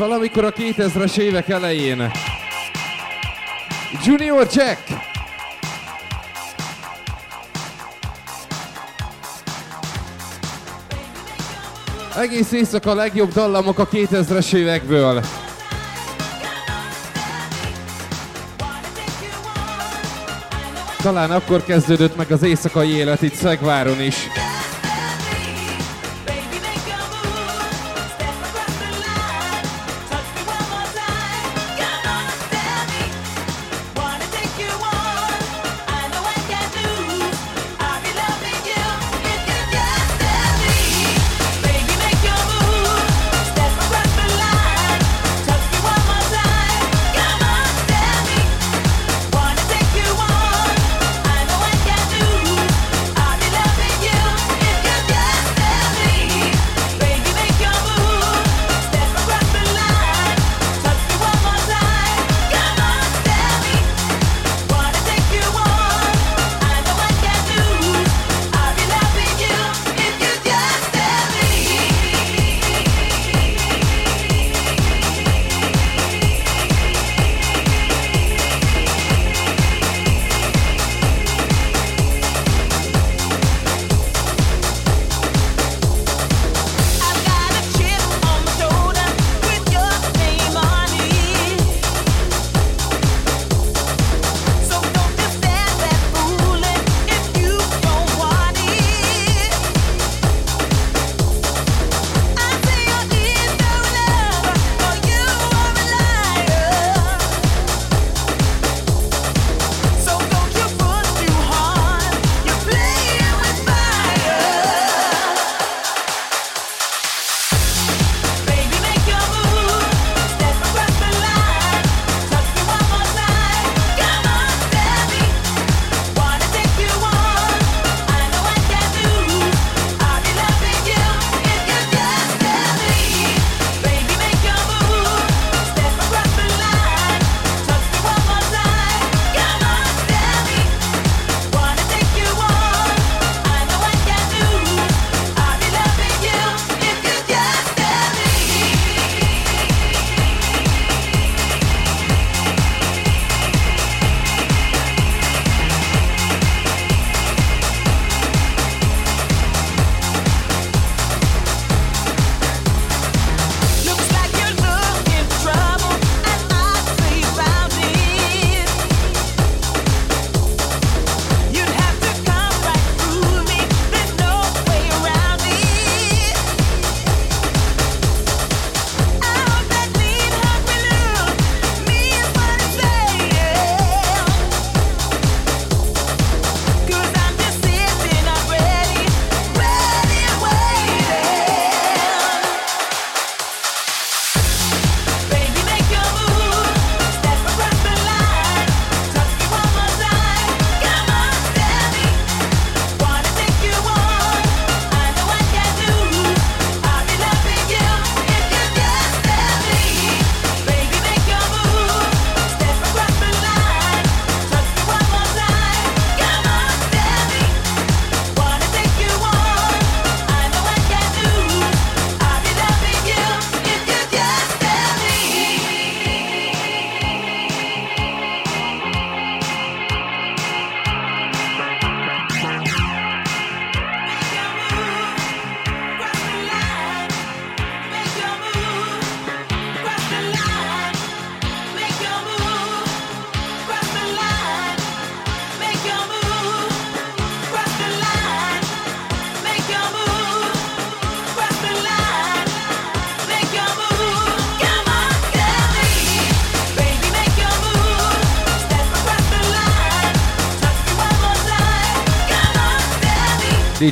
Valamikor a 2000-es évek elején. Junior Jack! Egész éjszaka a legjobb dallamok a 2000-es évekből. Talán akkor kezdődött meg az éjszakai élet itt Szegváron is.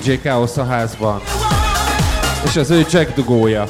DJ Chaos a házban. És az ő Jack dugója.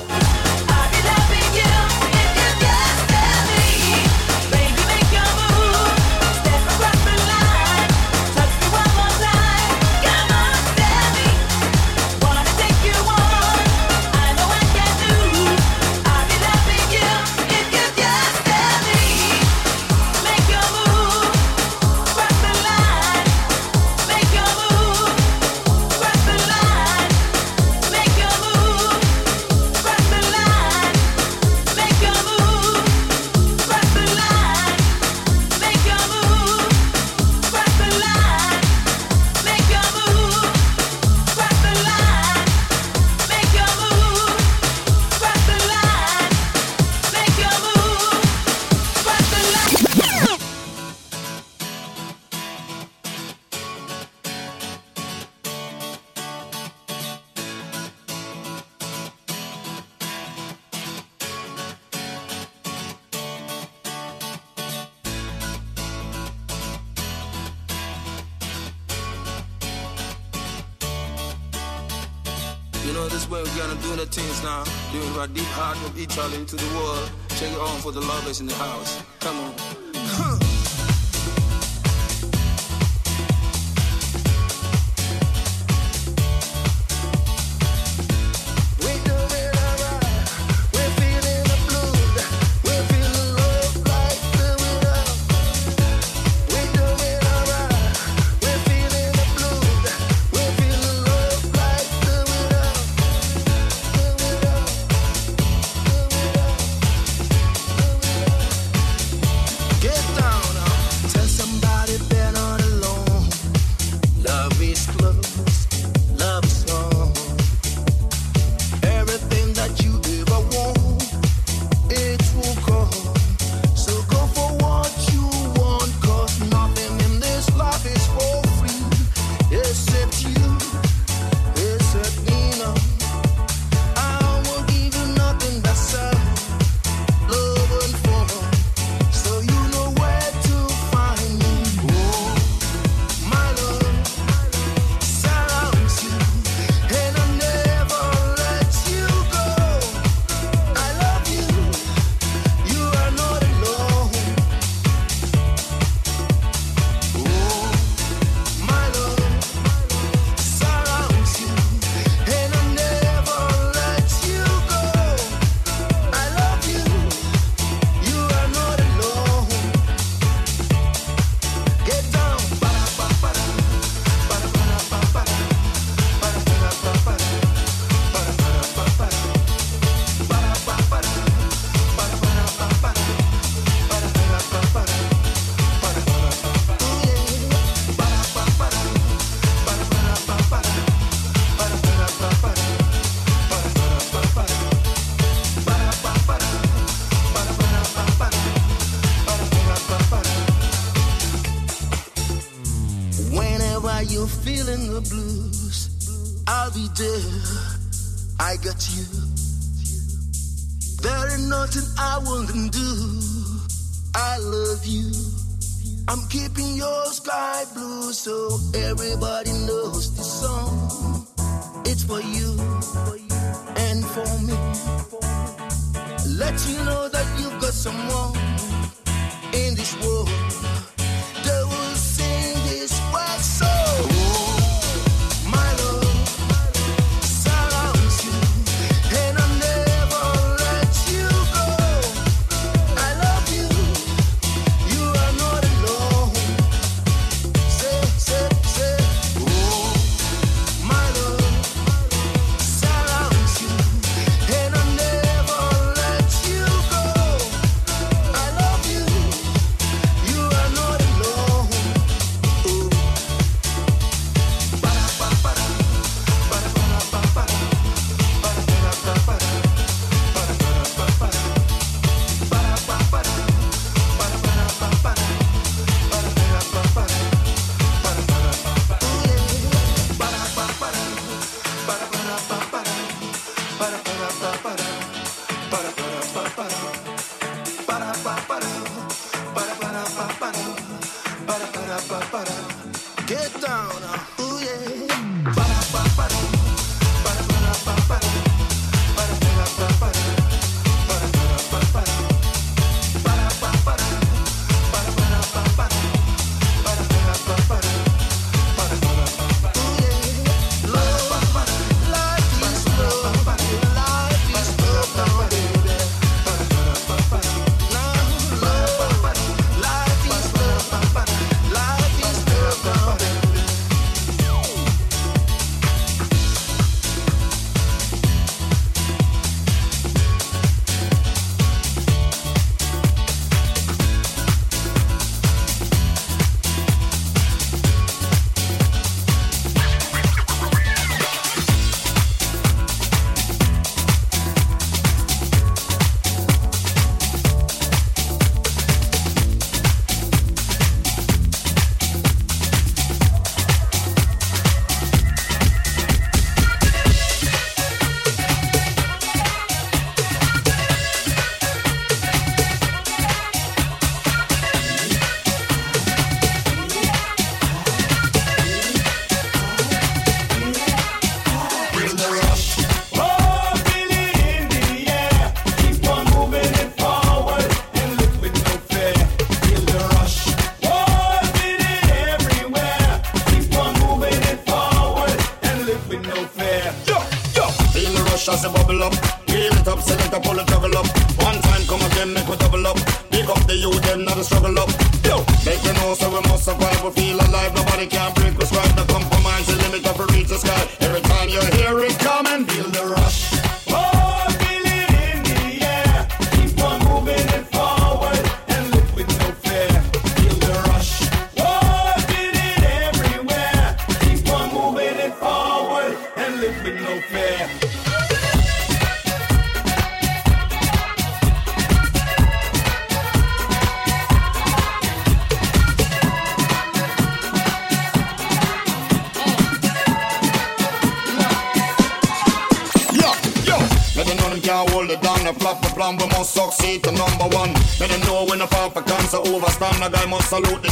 nobody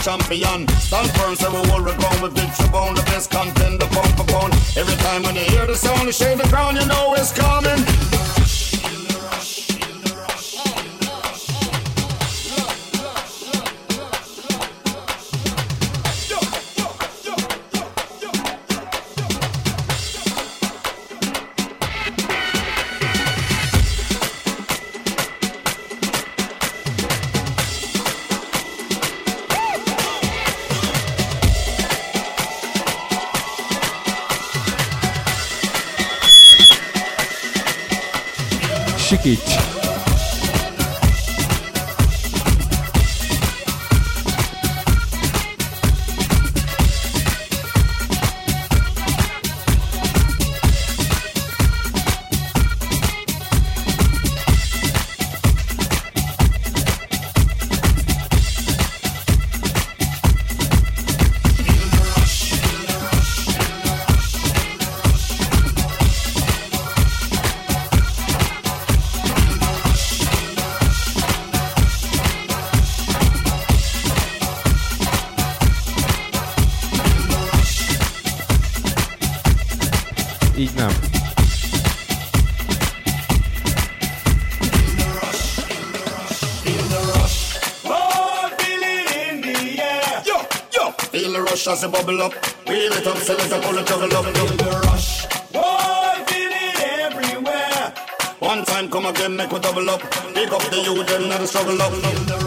champion. Stand firm, say we bubble up. we it up, sellers up, pull a double up. Feel the rush. Boy, feel it everywhere. One time, come again, make we double up. Pick up the youth, then let struggle up. Feel the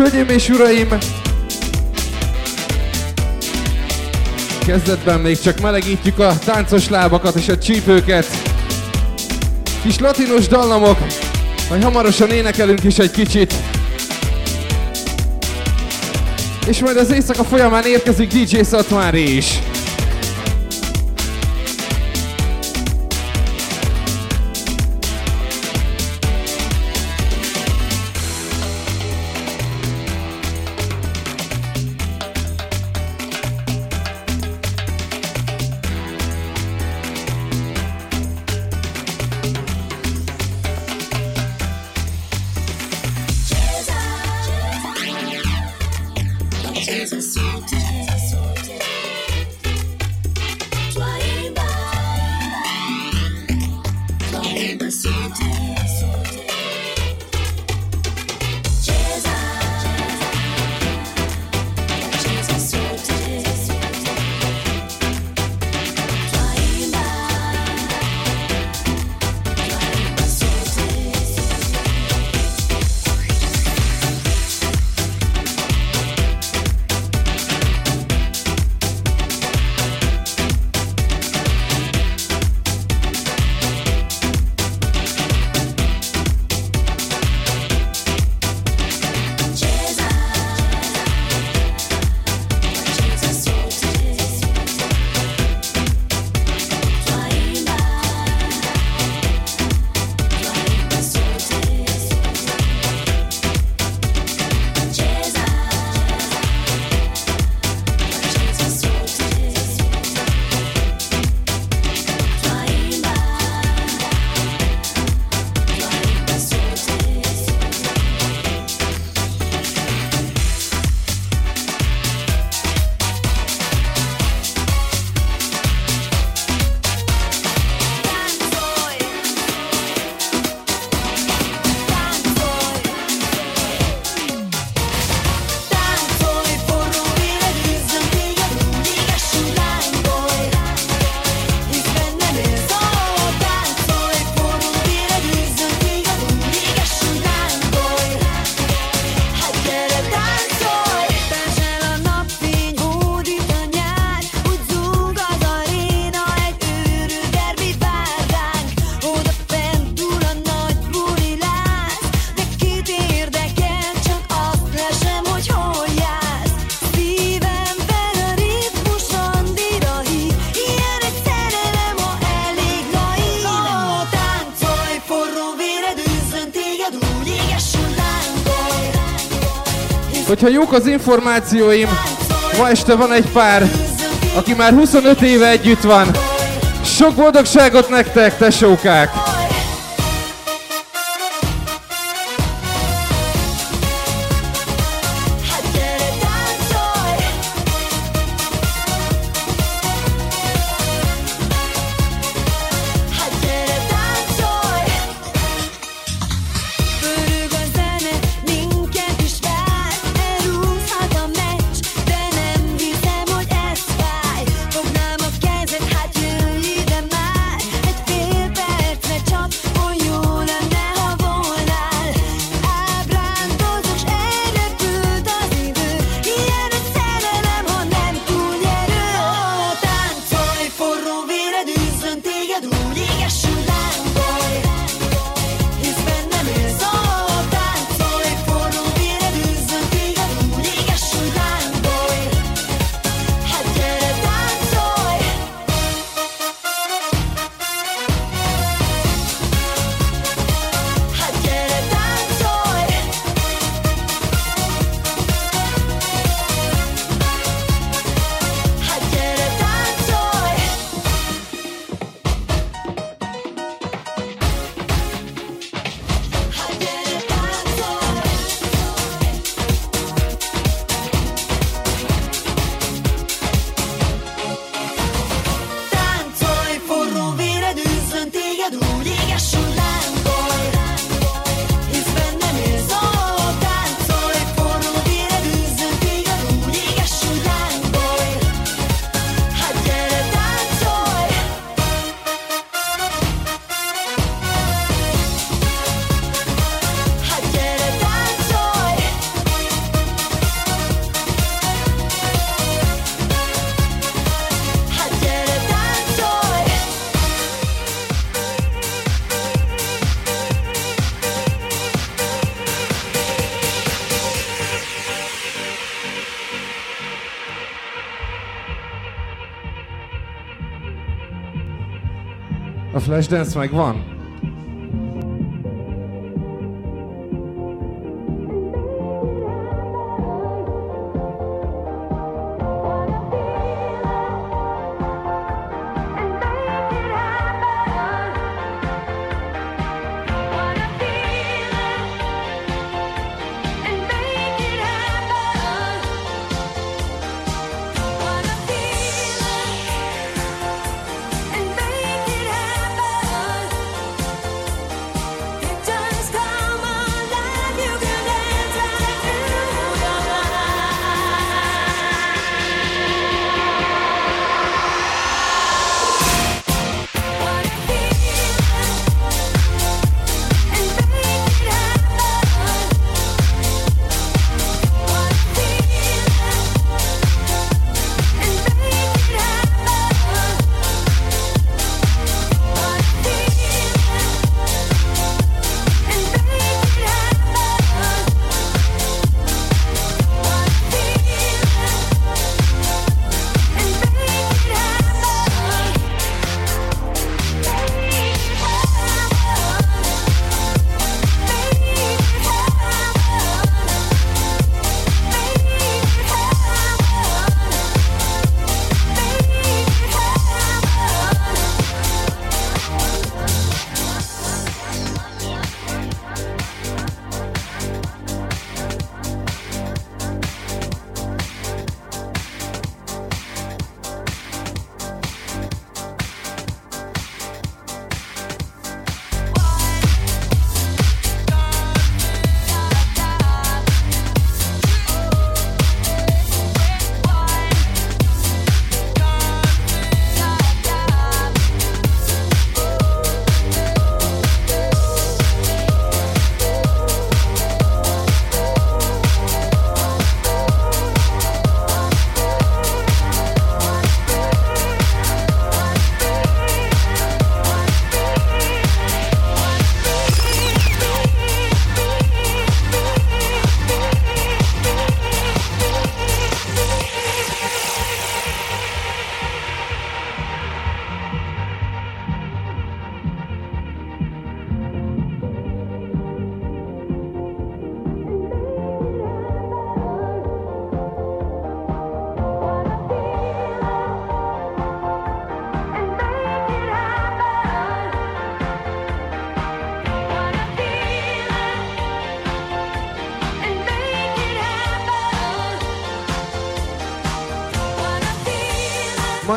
hölgyeim és uraim, kezdetben még csak melegítjük a táncos lábakat és a csípőket. Kis latinos dallamok, majd hamarosan énekelünk is egy kicsit. És majd az éjszaka folyamán érkezik DJ Szatmári is. Hogyha jók az információim, ma este van egy pár, aki már 25 éve együtt van. Sok boldogságot nektek, tesókák! Flashdance meg van?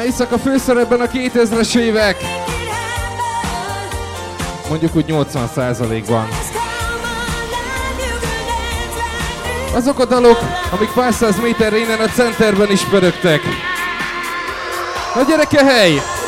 Éjszaka főszerepben a 2000-es évek. Mondjuk úgy 80%-ban. Azok a dalok, amik pár száz méterre innen a centerben is pörögtek. Na gyereke hely!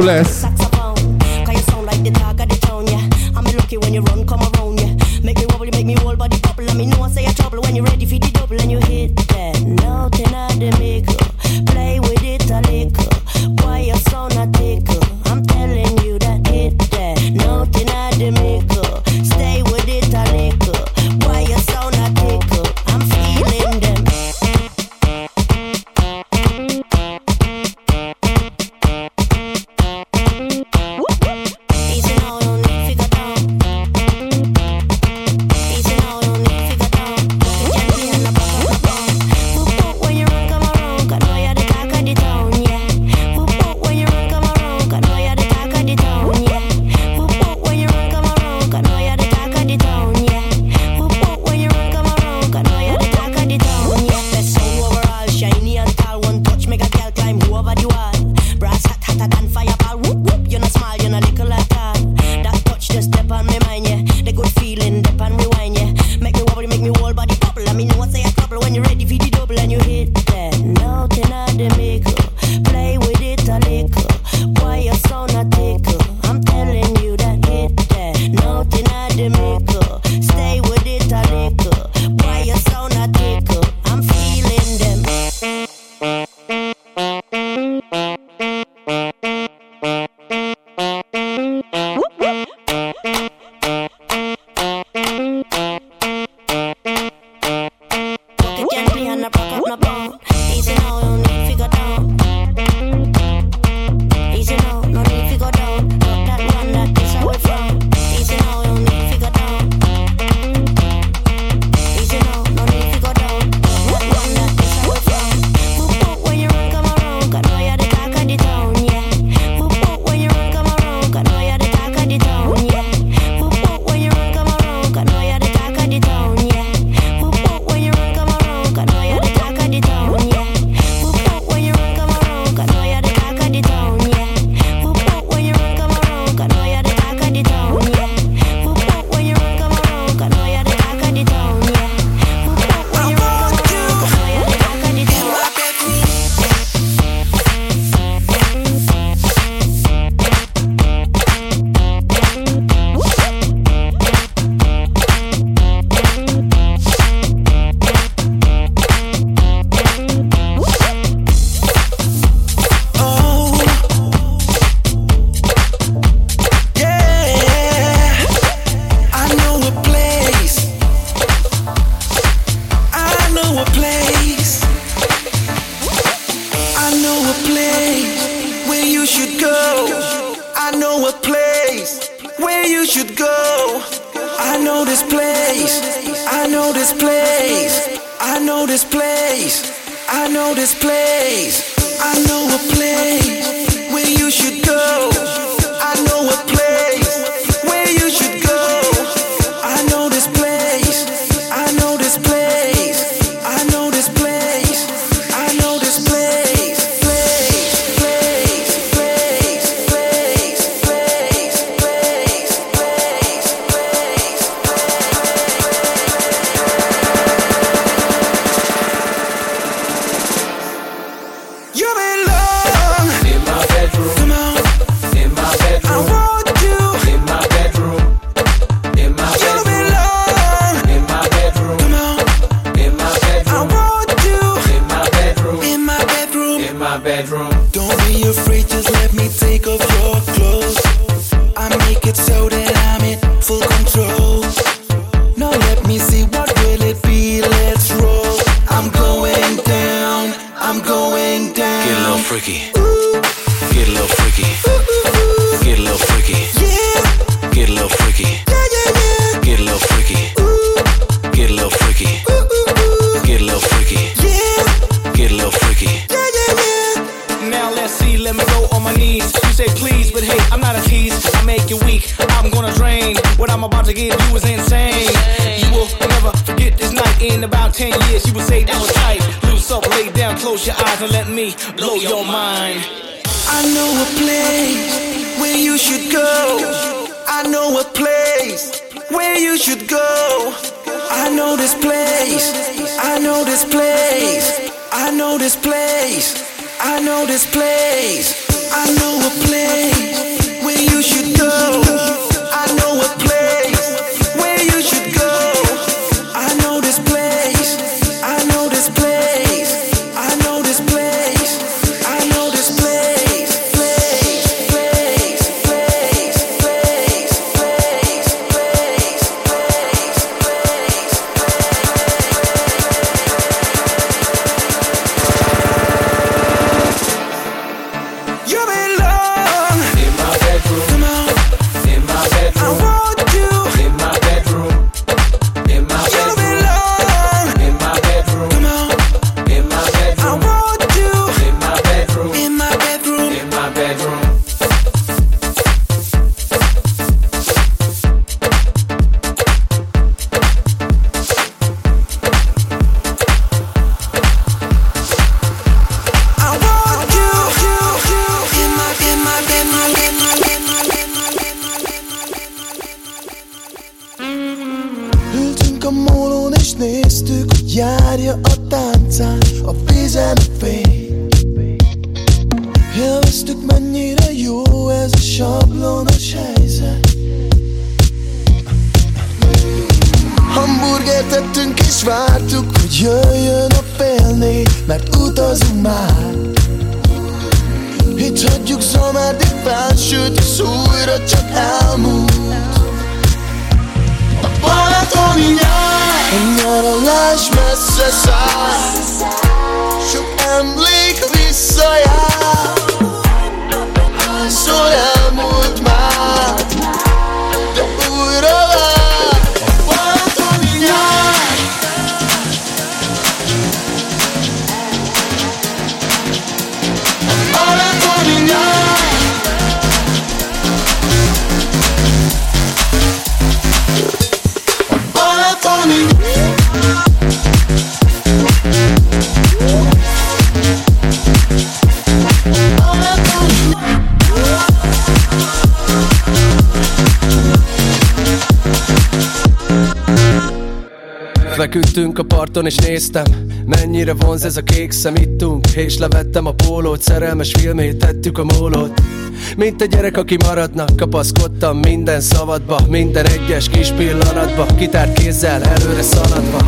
Nicolas. Vonz ez a kék szem Ittunk és levettem a pólót Szerelmes filmét tettük a mólót. Mint a gyerek, aki maradna Kapaszkodtam minden szavadba Minden egyes kis pillanatba Kitárt kézzel előre szaladva.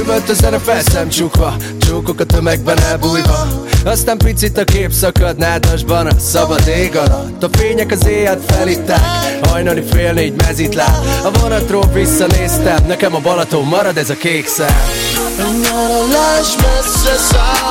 Üvölt a zene felszem csukva Csókok a tömegben elbújva. Aztán picit a kép szakad nádasban A szabad ég alatt. A fények az éjjel felitták Hajnali fél négy mezitláb. A vonatról visszanéztem Nekem a Balaton marad ez a kék szem. A nyaralás messze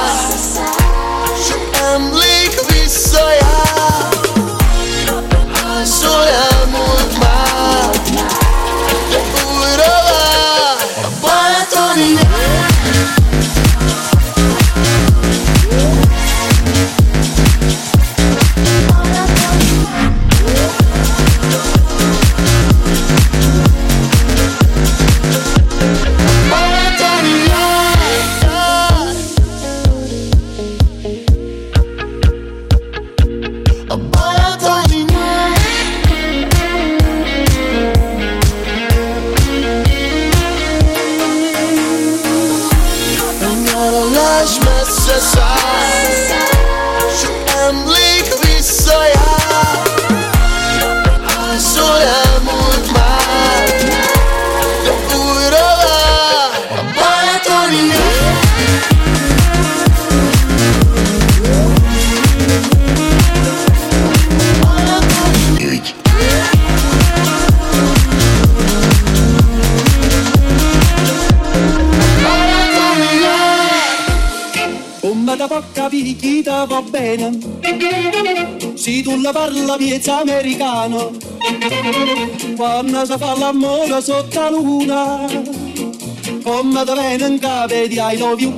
sotto la luna come da bene in capo di I love you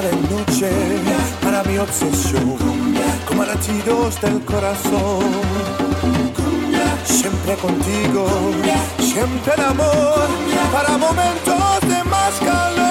de noche para mi obsesión, como latidos del corazón. Siempre contigo, siempre el amor, para momentos de más calor.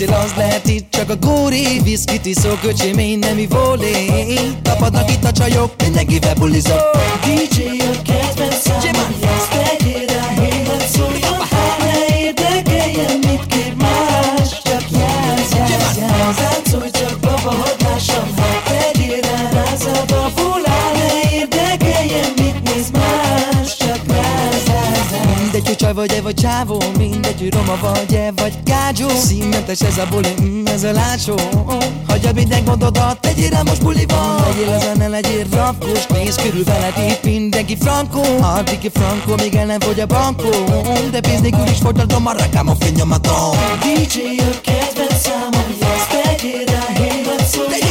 Feszil az lehet itt csak a góri Viszkit iszok, öcsém, én nem ivólé Tapadnak itt a csajok, mindenkivel bulizok és ez a buli, mm, ez a látsó oh, oh. Hagyjad minden gondodat, tegyél el most buliba. Legyél ezen, ne legyél rakos Nézz körül veled itt mindenki frankó. Hát, Addig frankó, még el nem fogy a bankó. De pénz nélkül is folytatom a rakám a finnyomatom DJ a kedvenc számom, ezt tegyél rá, hívod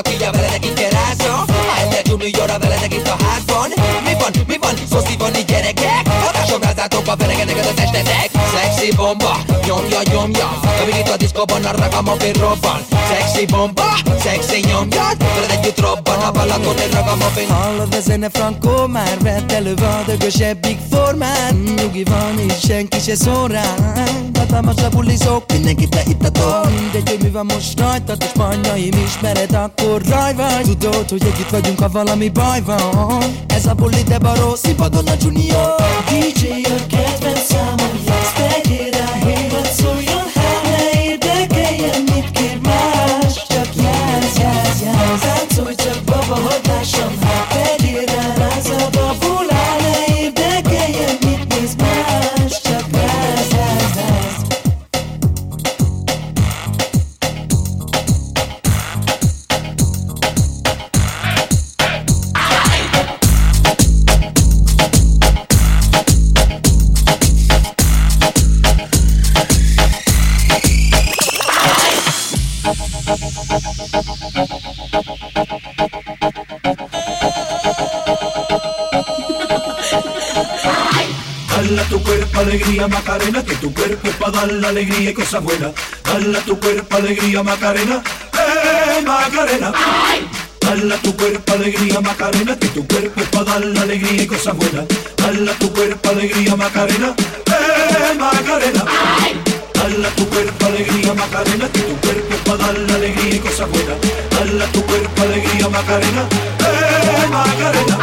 a kigya veletek itt garázsa Ha este csúni jóra veletek itt a házban. Mi van, mi van, szoszi van itt gyerekek Hatásom rázátok a veregenek az estetek sexy bomba. Yom Nyomja, nyomja, kabilit a diszkóban a ragamuffin robban Sexy bomba, sexy yom ya, nyomjad Veled együtt robban a balakon egy ragamuffin Hallod a zene frankó, már vett elő a dögösebbik formán. Nyugi van és senki se szól ránk Hatalmas a bulizók, a leittató Mindegy, hogy mi van most rajtad, és manyaim ismered, akkor raj vagy. Tudod, hogy együtt vagyunk, ha valami baj van. Ez a buli de baró, színpadon a junior. DJ a kettő. Alegría Macarena, que tu cuerpo es para dar la alegría y cosas buenas. Dale a tu cuerpo alegría Macarena, eh Macarena. Dale a tu cuerpo alegría Macarena, que tu cuerpo es para dar la alegría y cosas buenas. Dale a tu cuerpo alegría Macarena, eh Macarena. Dale a tu cuerpo alegría Macarena, que tu cuerpo es para dar la alegría y cosas buenas. Dale a tu cuerpo alegría Macarena, eh Macarena.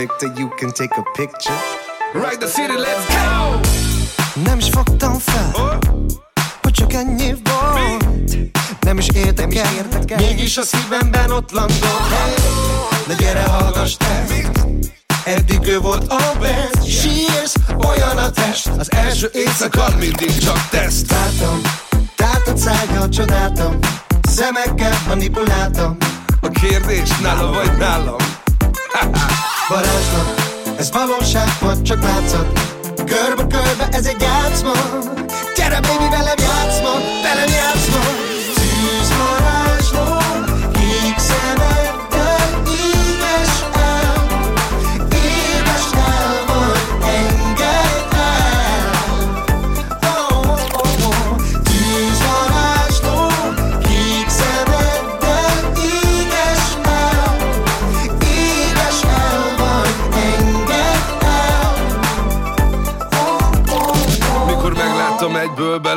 Victor, you can take a picture. Right the city, let's go! Nem is fogtam fel, hogy csak ennyi volt. Nem is értek el, mégis a szívemben ott landol. Hey, de gyere, hallgass te, eddig ő volt a best. Sírsz, olyan a test, Az első éjszaka mindig csak teszt. Látom, tátad szájjal csodáltam, szemekkel manipuláltam. A kérdés nála vagy nálam? Varázslat, ez valóság vagy csak látszat. Körbe-körbe ez egy játszma. Gyere baby velem játszma, velem játszma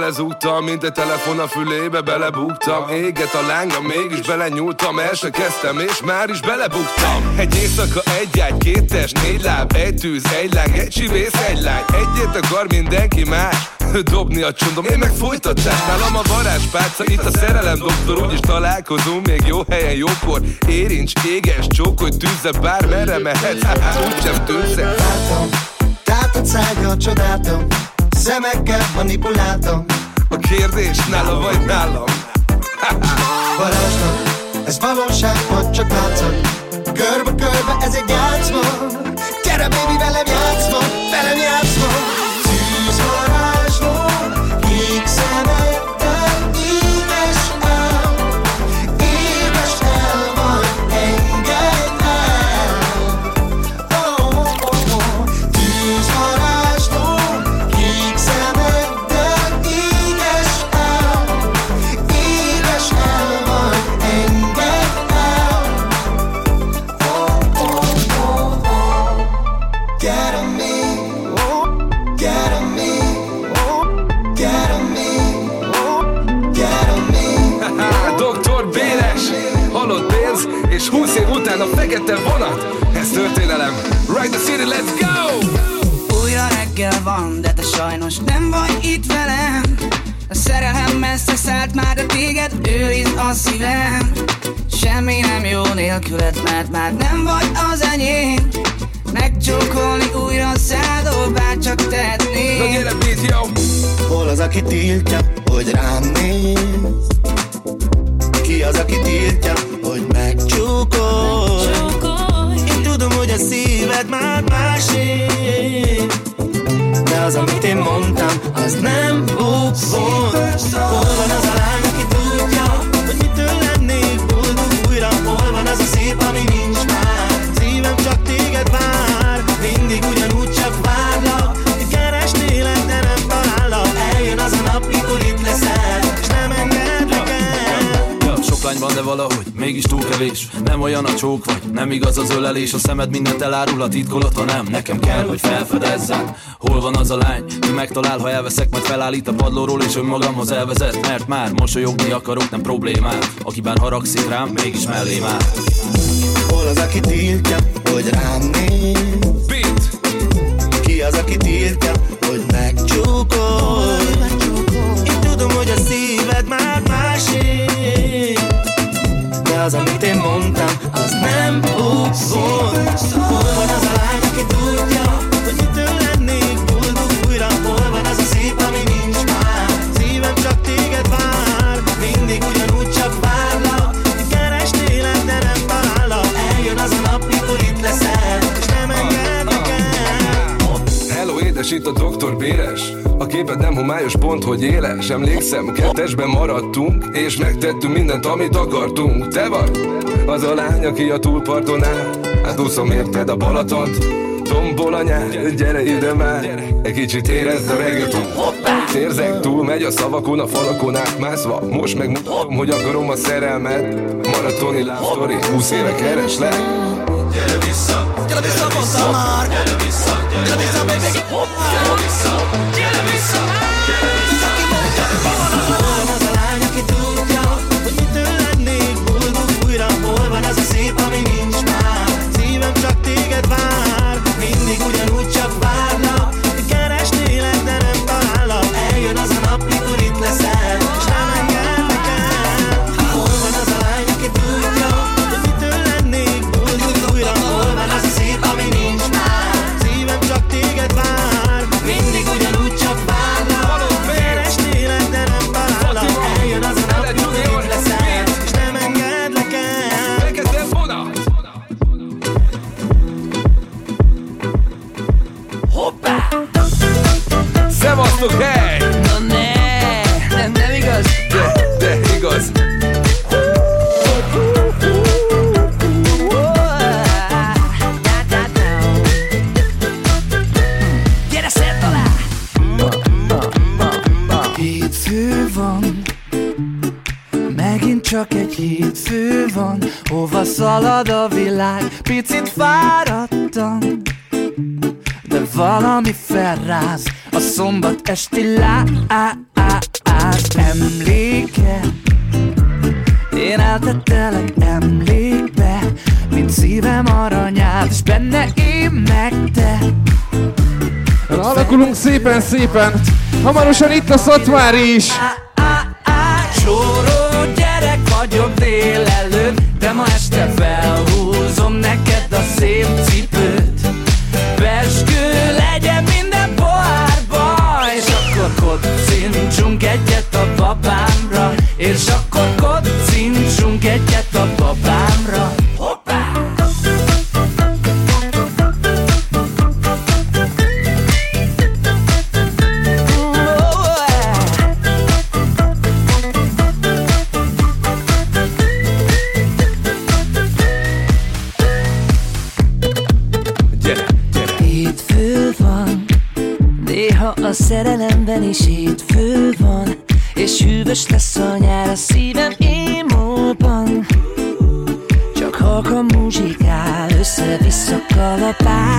belezúgtam Mint egy telefon a fülébe belebuktam. Éget a lánga, mégis belenyúltam El se kezdtem és már is belebuktam. Egy éjszaka, egy ágy, két test, négy láb Egy tűz, egy láng, egy csivész, egy lány. Egyet akar mindenki más Dobni a csondom, én meg folytatás Nálam a varázspálca, itt a szerelem doktor Úgyis találkozunk még jó helyen, jókor. Érincs, éges, csókolj, tűzze Bármerre mehetsz, úgysem tűzze. Látom, tátad szájjal csodáltam Szemekkel manipuláltam. A kérdés nála vagy nálam? Varázslat, ez valóság vagy csak látszat? Körbe-körbe ez egy játszma. Gyere baby velem játszma, velem játszma a fekete vonat. Ez történelem. Right the city, let's go! Újra reggel van, de te sajnos nem vagy itt velem A szerelem messze szállt már, de téged őriz a szívem Semmi nem jó nélküled, mert már nem vagy az enyém Megcsókolni újra szádol, bár csak Na tehetném gyere, beat, yo! Hol az, aki tiltja, hogy rám néz? Ki az, aki tiltja, hogy tudom, hogy a szíved már másé De az, amit én mondtam, az nem volt. Hol van az a lány, de valahogy mégis túl kevés. Nem olyan a csók vagy, nem igaz az ölelés. A szemed mindent elárul, a titkolat, ha nem. Nekem kell, hogy felfedezzem Hol van az a lány, ki megtalál, ha elveszek Majd felállít a padlóról és önmagamhoz elvezet. Mert már mosolyogni akarok, nem problémát. Aki bár haragszik rám, mégis mellém áll Hol az, aki tiltja, hogy rám néz? Beat! Ki az, aki tiltja, hogy megcsókol? Én tudom, hogy a szíved már másé. De az, amit én mondtam, az nem úgy volt Hol az a lány, aki tudja, Édes, itt a doktor Béres? A képed nem homályos, pont, hogy éles. Emlékszem, kettesben maradtunk És megtettünk mindent, amit akartunk. Te vagy az a lány, aki a túlparton áll. Hát úszom érted a Balatont Tombol a nyár, gyere ide már. Egy kicsit érezd a reggaeton Érzek túl, megy a szavakon, a falakon átmászva Most megmutatom, hogy akarom a szerelmet. Maratoni love story, 20 éve kereslek. Gyere vissza, Grabisa, posso amar Grabisa, baby, que... Grabisa, Hova szalad a világ. Picit fáradtam De valami felráz. A szombat esti láz Emléke. Én eltettelek emlékbe Mint szívem aranyát És benne én meg te Alakulunk szépen, szépen. Hamarosan itt a Szatmári is. Csóró gyerek vagyok délelőtt De ma este felhúzom neked a szép cipőt. Peskő legyen minden pohárba És akkor kocincsunk egyet a babámra És akkor kocincsunk egyet a babámra szerelemben is hétfő van És hűvös lesz a nyár a szívem émóban Csak halka muzsikál, össze-vissza kalapál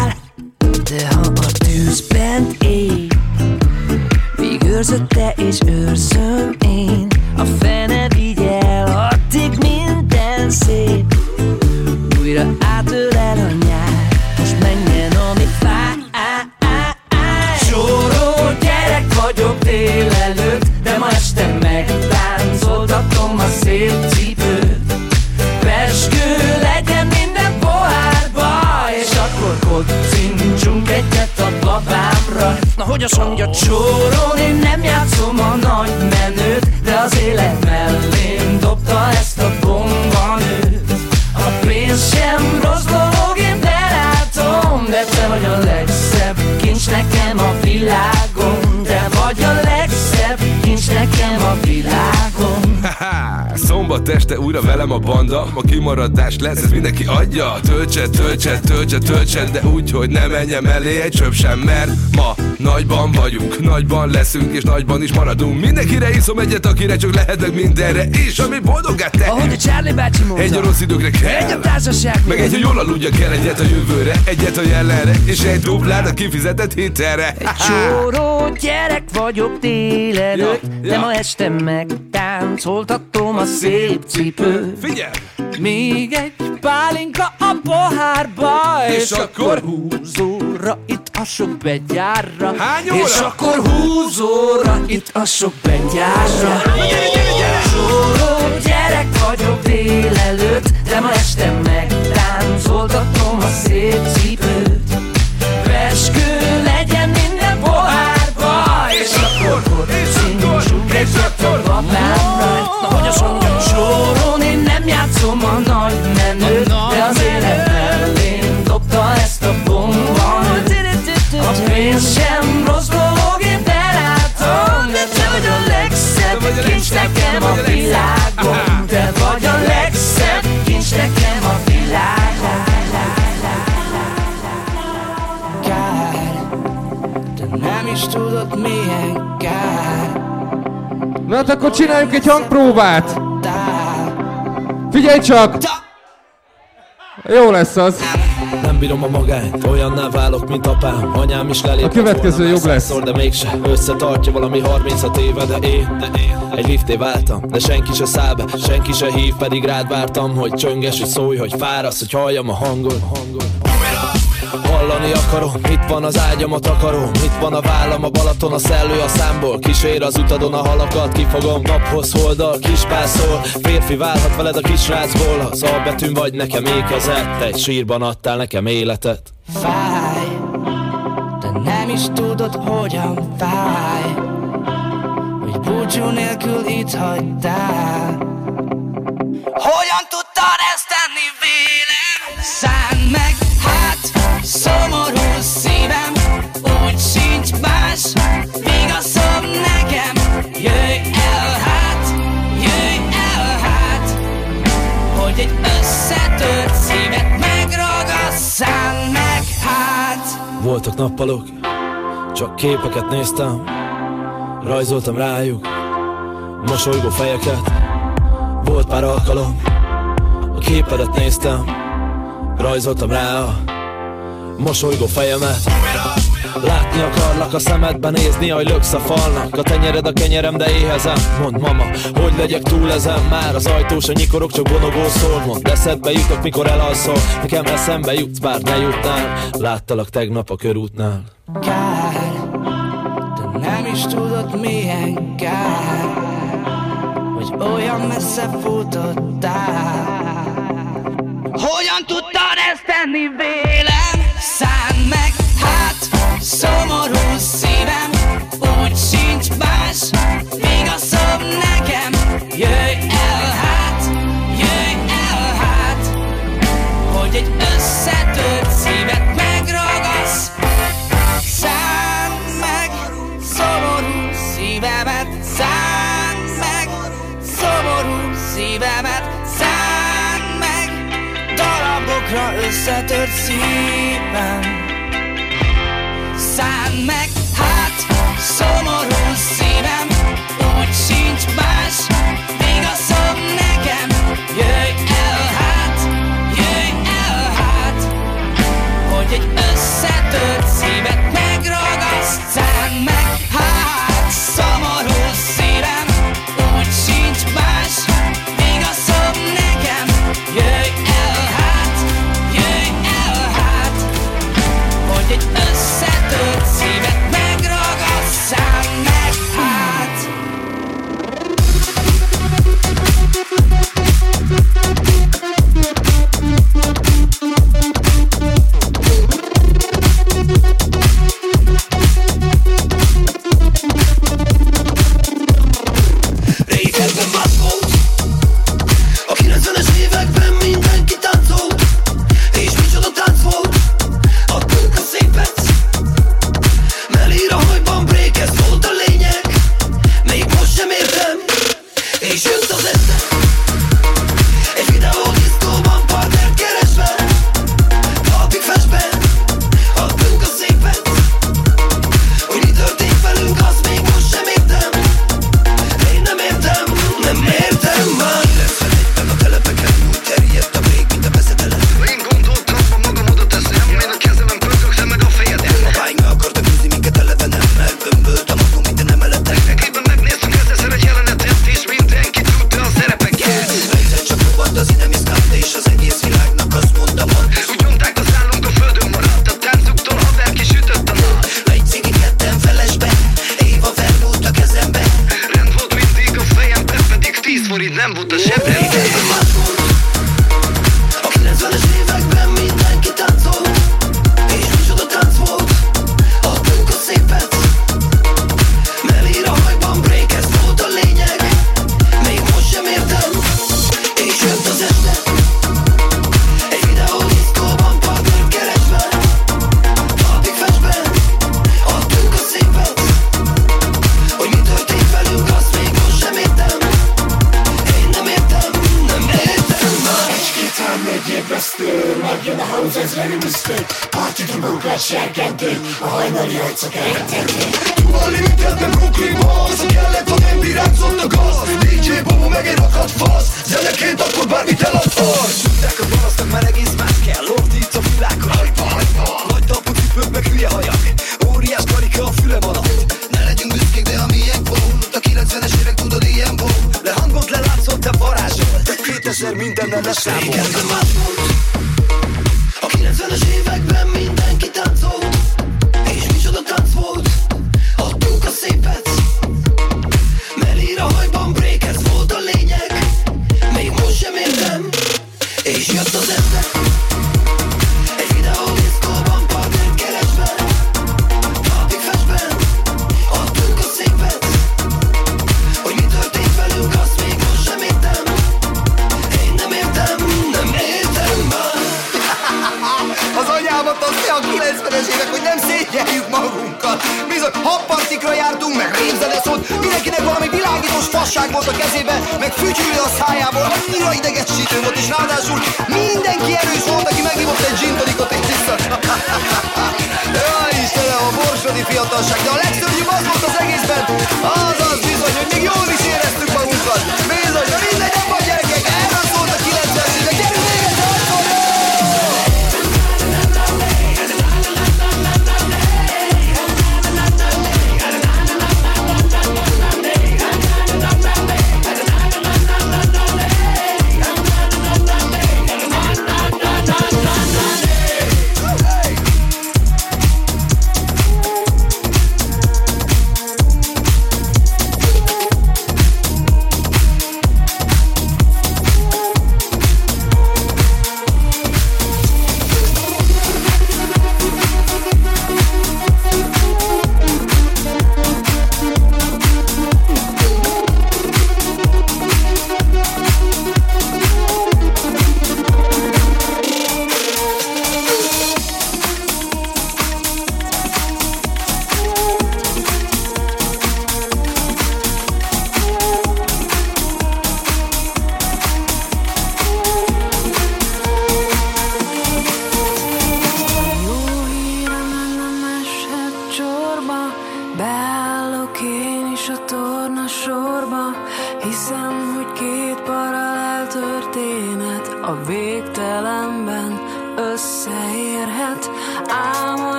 a banda Ma kimaradás lesz, ez mindenki adja. Töltse, töltse, töltse, töltse De úgy, hogy ne menjem elé egy csöp sem Mert ma nagyban vagyunk Nagyban leszünk és nagyban is maradunk. Mindenkire iszom egyet, akire csak lehetek mindenre És ami boldogát te. Ahogy a Charlie bácsi mondta. Egy a rossz időkre kell. Egy a társaság Meg egy, hogy jól aludja kell Egyet a jövőre, egyet a jelenre És egy duplát a kifizetett hitelre. Egy csóró gyerek vagyok délelőtt Ja, De ja. ma este meg táncoltatom a szép cipőt. Figyelj! Még egy pálinka a pohárba És akkor? húzóra itt a sok begyárra Hány óra? És akkor húzóra itt a sok begyárra Csóró gyerek vagyok délelőtt De ma este meg táncoltatom a szép cipőt. Veskő legyen minden pohárba És akkor kocincsunk egy a babámra Na hogy azt mondjam, soron én nem játszom nekem a világon Te vagy a legszebb kincs nekem a világon Kár, te nem is tudod milyen kár Na hát akkor csináljunk egy hangpróbát! Figyelj csak! Jó lesz az. Bírom a magányt, olyanná válok, mint apám Anyám is lelépett A következő jobb lesz. százszor, De mégse összetartja valami 36 éve De én, de én egy lifté váltam De senki se száll be, senki se hív Pedig rád vártam, hogy csönges, hogy szólj, hogy fárasz Hogy halljam a hangod. Hallani akarom, itt van az ágyam, a takarom Itt van a vállam, a Balaton, a szellő a számból. Kísér az utadon a halakat, kifogom Naphoz holdal, kispászol Férfi válhat veled a kisrácból Az A betűn vagy nekem ékezett. Egy sírban adtál nekem életet. Fáj, de nem is tudod, hogyan fáj Hogy búcsú nélkül itt hagytál. Hogyan tudtad ezt tenni vélem? Szánd meg, Voltak nappalok, csak képeket néztem Rajzoltam rájuk mosolygó fejeket. Volt pár alkalom, a képedet néztem Rajzoltam rá a mosolygó fejemet Látni akarlak a szemedben, nézni, hogy löksz a falnak. A tenyered a kenyerem, de éhezem. Mond mama, hogy legyek túl ezen? Már az ajtós, a nyikorok csak bonogó szól. Mond eszedbe jutok, mikor elalszol. Nekem eszembe jutsz, bár ne jutnál. Láttalak tegnap a körútnál. Kár, de nem is tudod milyen kár Hogy olyan messze futottál. Hogyan tudtad ezt tenni vélem? Szánd meg, szomorú szívem Úgy sincs más, vigaszom nekem Jöjj el hát, jöjj el hát. Hogy egy összetört szívet megragassz Szánd meg, szomorú szívemet Szánd meg, szomorú szívemet. Szánd meg, darabokra összetört szívem Szánd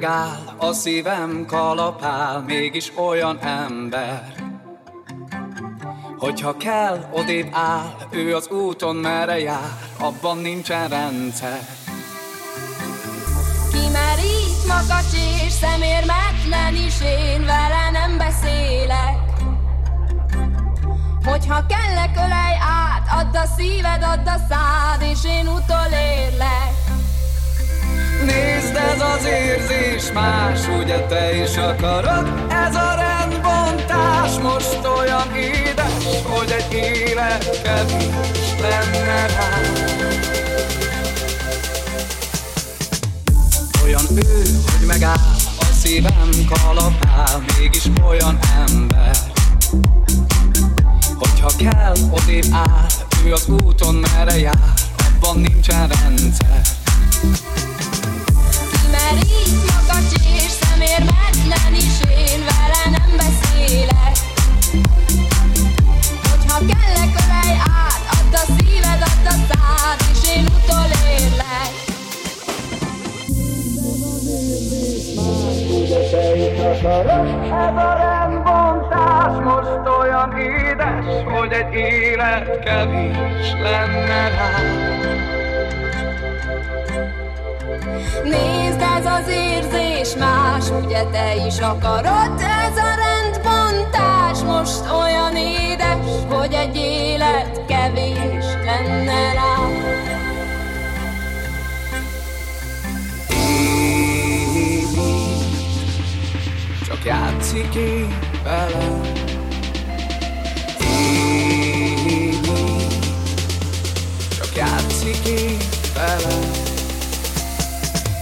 megáll, a szívem kalapál, mégis olyan ember. Hogyha kell, odébb áll, ő az úton merre jár, abban nincsen rendszer. Kimerít makacs és szemérmetlen is én vele nem beszélek Hogyha kellek ölej át, add a szíved, add a szád És én utolérlek Nézd, ez az érzés más, ugye te is akarod? Ez a rendbontás most olyan édes, hogy egy élet kevés lenne rá. Olyan ő, hogy megáll, a szívem kalapál, mégis olyan ember. Hogyha kell, odébb áll, ő az úton merre jár, abban nincsen rendszer. Hogy egy élet kevés lenne rá. Nézd, ez az érzés más, ugye te is akarod Ez a rendbontás most olyan édes, hogy egy élet kevés lenne rá Csak játszik én velem. Csak játszik én velem.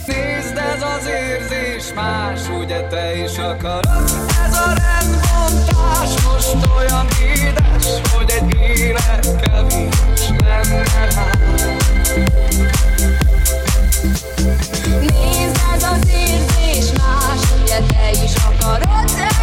Nézd, ez az érzés más, ugye te is akarod? Ez a rendbontás most olyan édes, hogy egy élet kevés lenne rá. Nézd, ez az érzés más, ugye te is akarod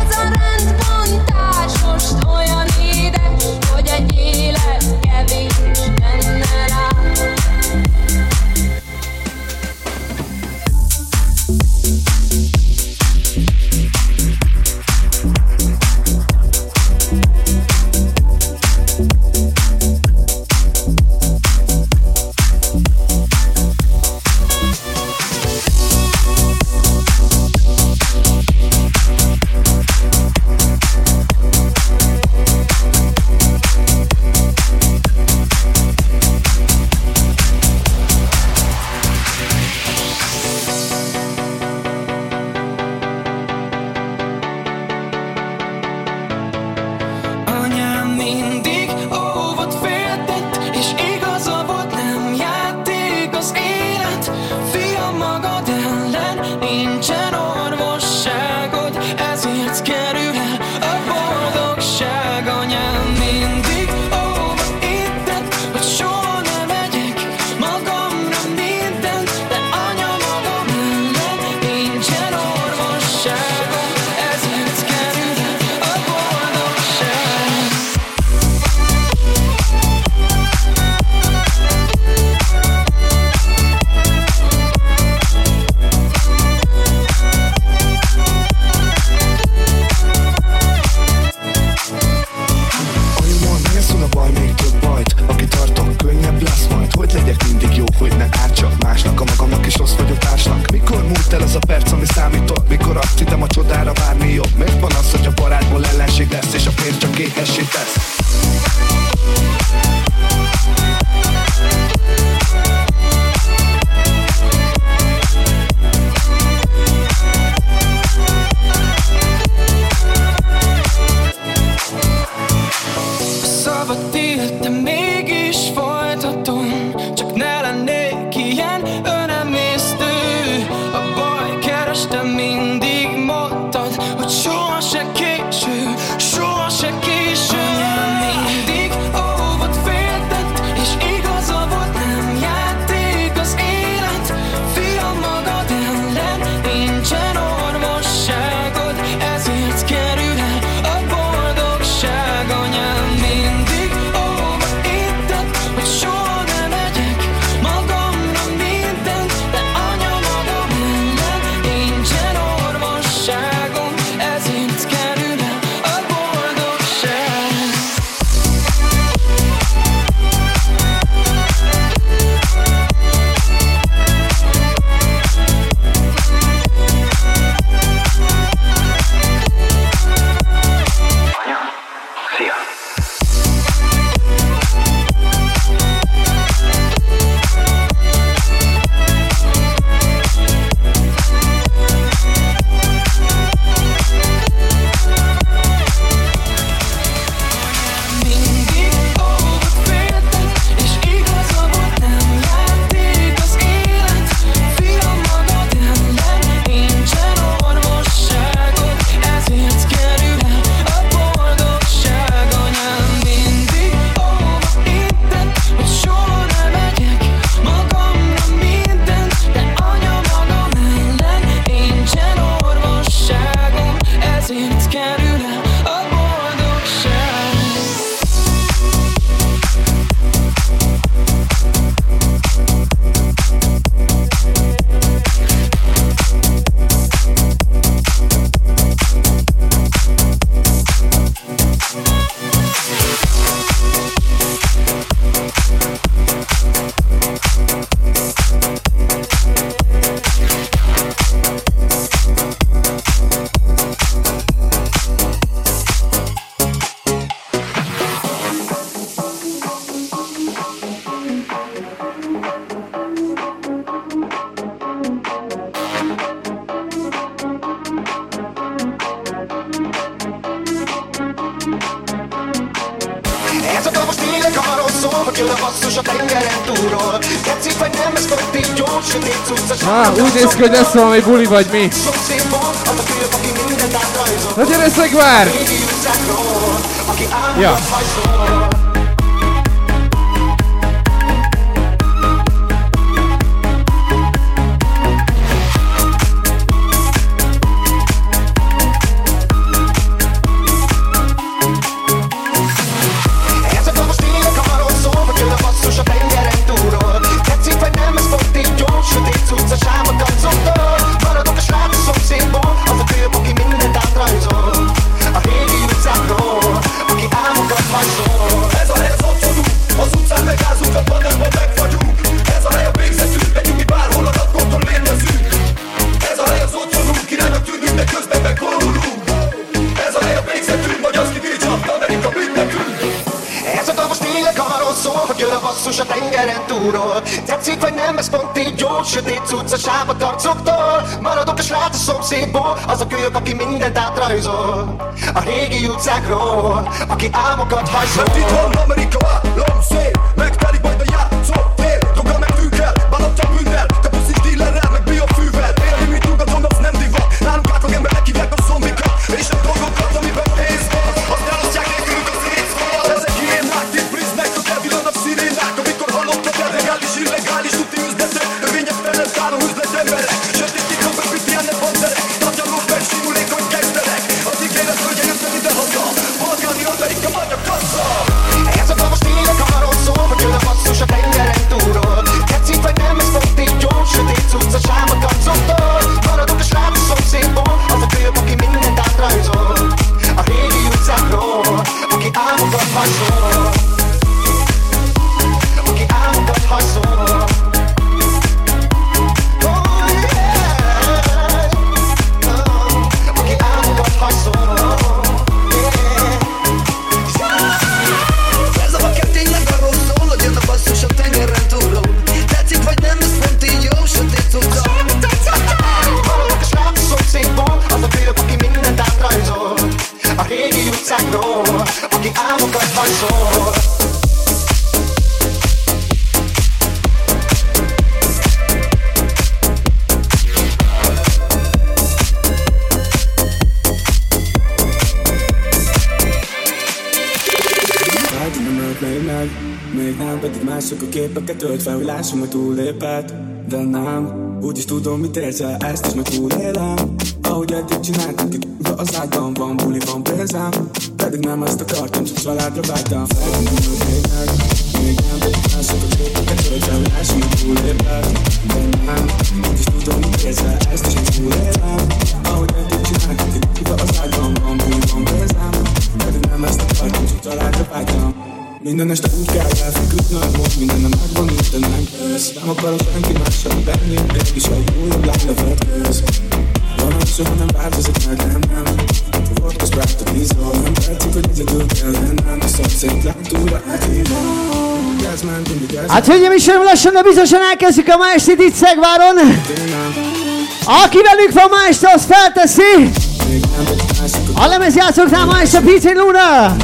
mindent átrajzol Na gyere, álmokat Ja. Minden este úgy kell elfeküdnöm, most mindenem megvan, mint de nem köz Nem akarok senki mással benni, mégis a újabb lájlevet köz Valami soha nem változik meg, nem, nem. Volt a Sprite a nem tetszik, hogy egyedül kell lenni Hát hölgyeim is lassan, de biztosan elkezdjük a ma estit itt Szegváron. Aki velük van ma este, az felteszi. A lemezjátszóknál ma este Pici Luna.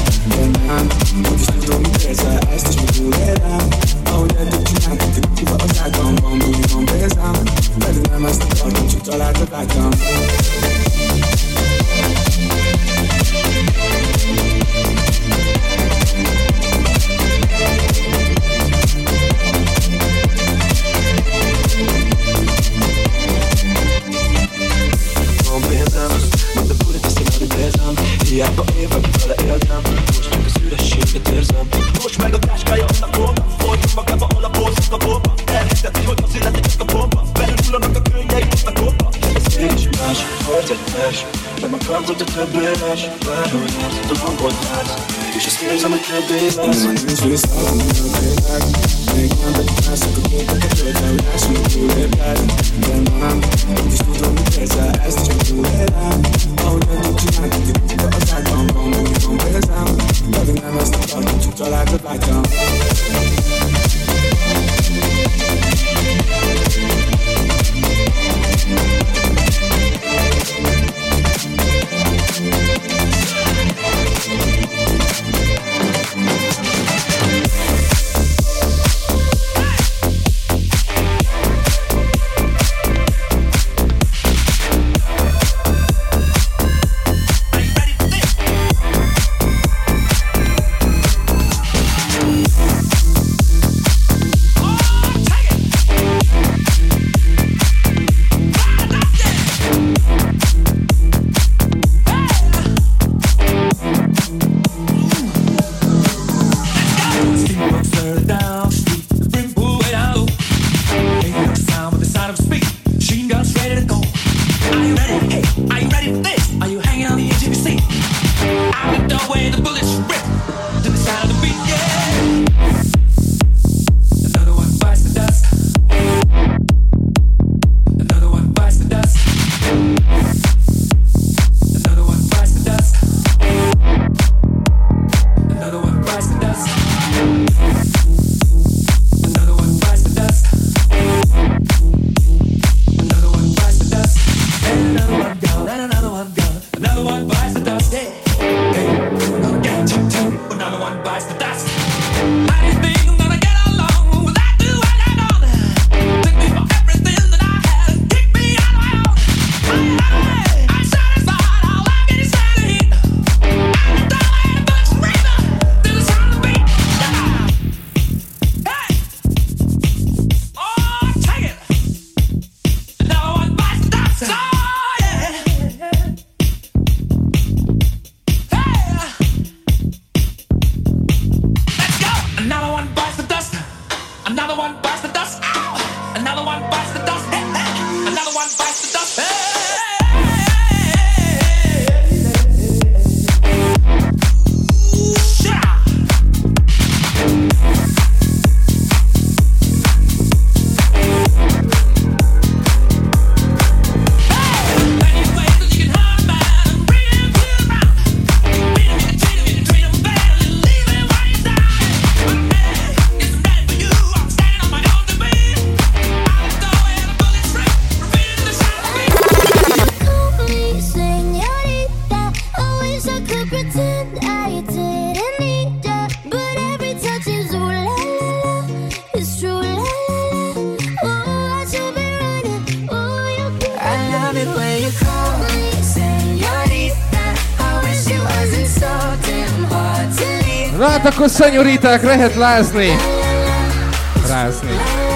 Hiába évek vele éltem. Most csak az ürességet érzem. Most meg a táskája a bomba Folyt magába alapozhat a bomba Elhitteti, hogy az élete csak a bomba Belül hullanak a könnyei, most a komba Ez én is más, harc egy vers Nem akarod a több éves Bárhogy nem tudom, hogy állsz És azt érzem, hogy több éves Nincs visszaadni a tényleg Még nem betyárszak a képeket Töltem, lássam a túléped De nem, úgy is tudom, mit érzel Ezt csak túlélem Ahogy eddig csináltuk, itt az ágyban van Úgy van pénzem Pedig nem ezt akartam, csak családot vágytam akkor szenyoríták lehet lázni. Rázni.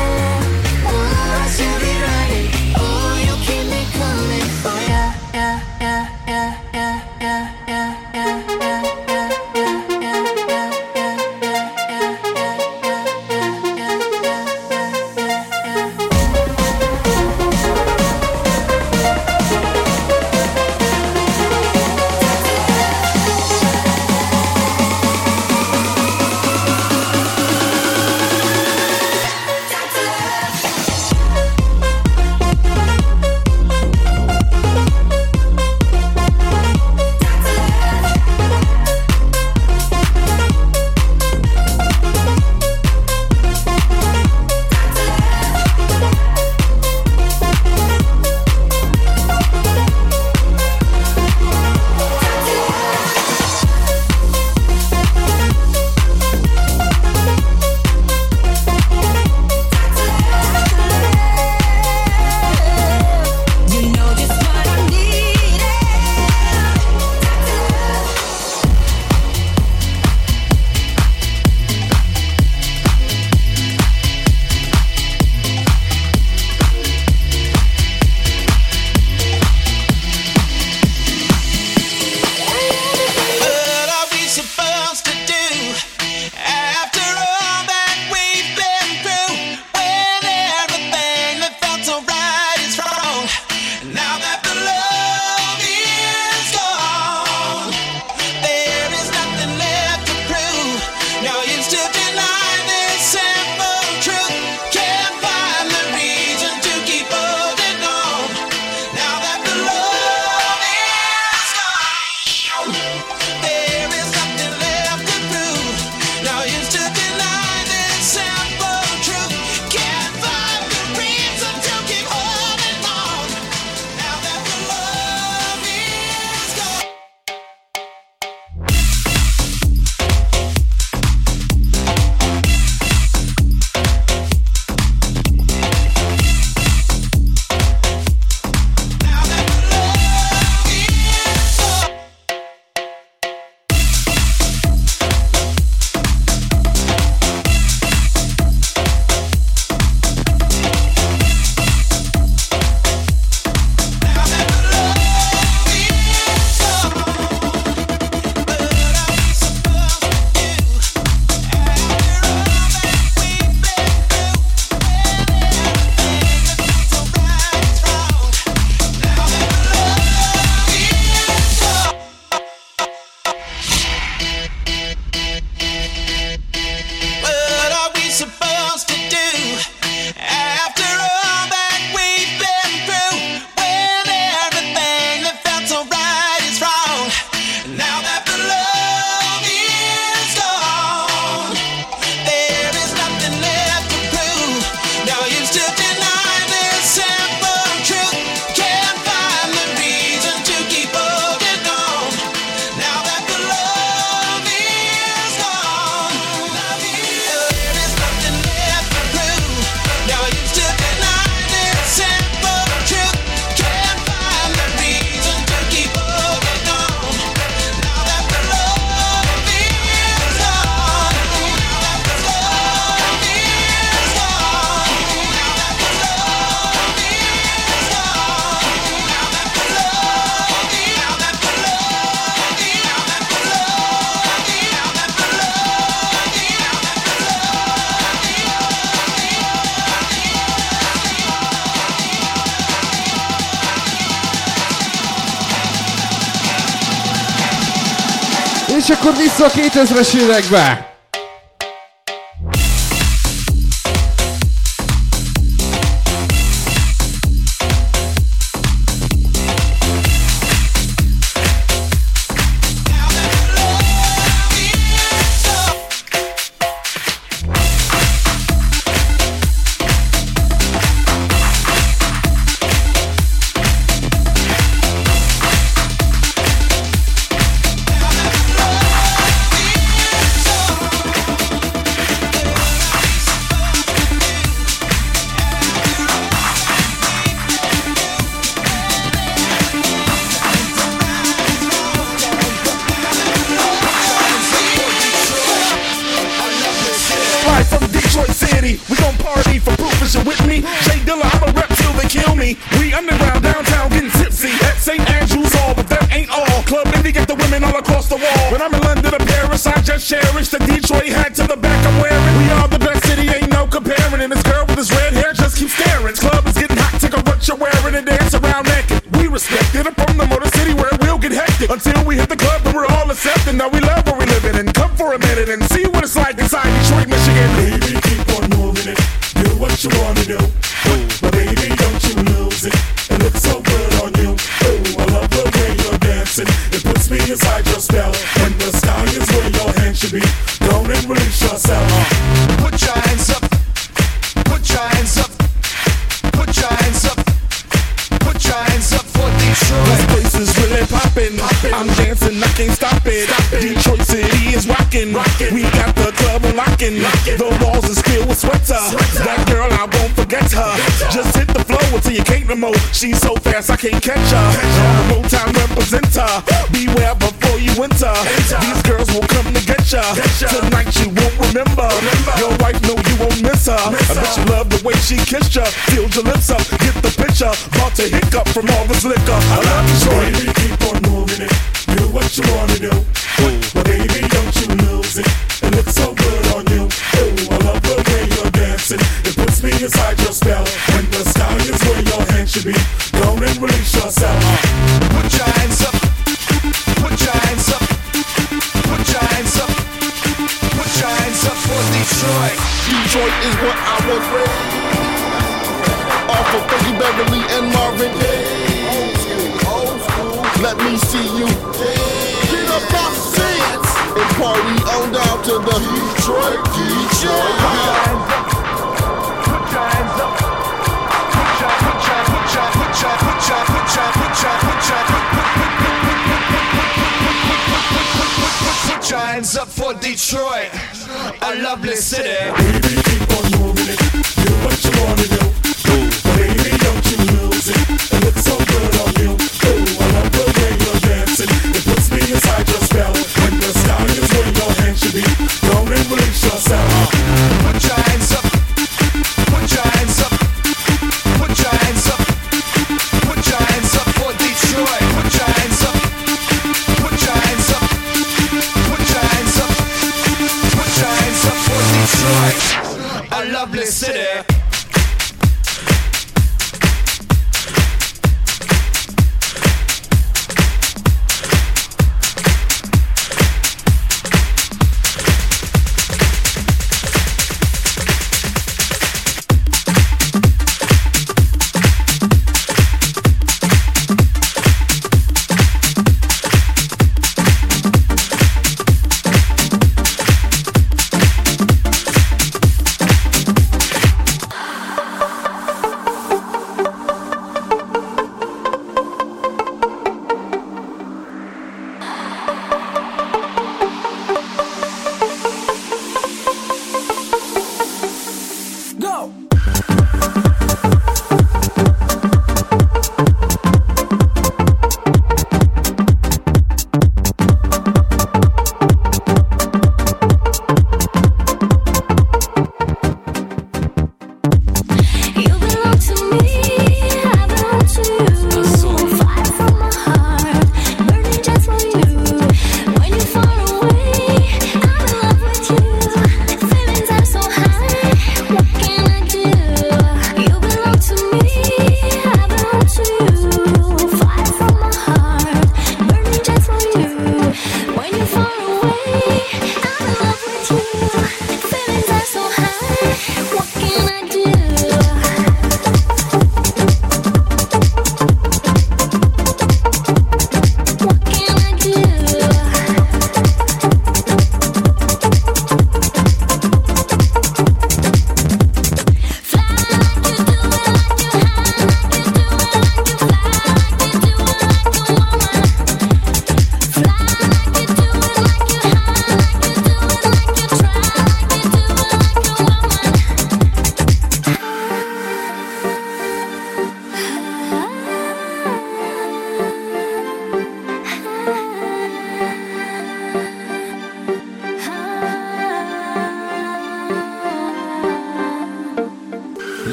A 2000-es évekbe!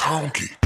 honky.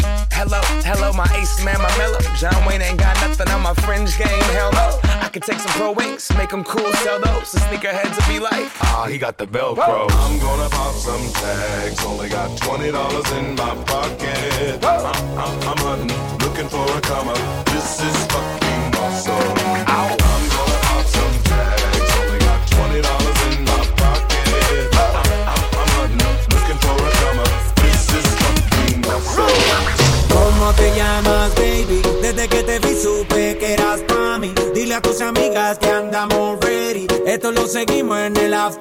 Hello, hello, my ace man, my mellow. John Wayne ain't got nothing on my fringe game, hell. I could take some pro wings, make them cool, sell those. The sneakerheads will be like, ah, he got the Velcro. Whoa. I'm gonna pop some tags, only got $20 in my pocket. I, I, I'm hunting, looking for a comma. This is fucking awesome. a tus amigas que andamos ready. Esto lo seguimos en el after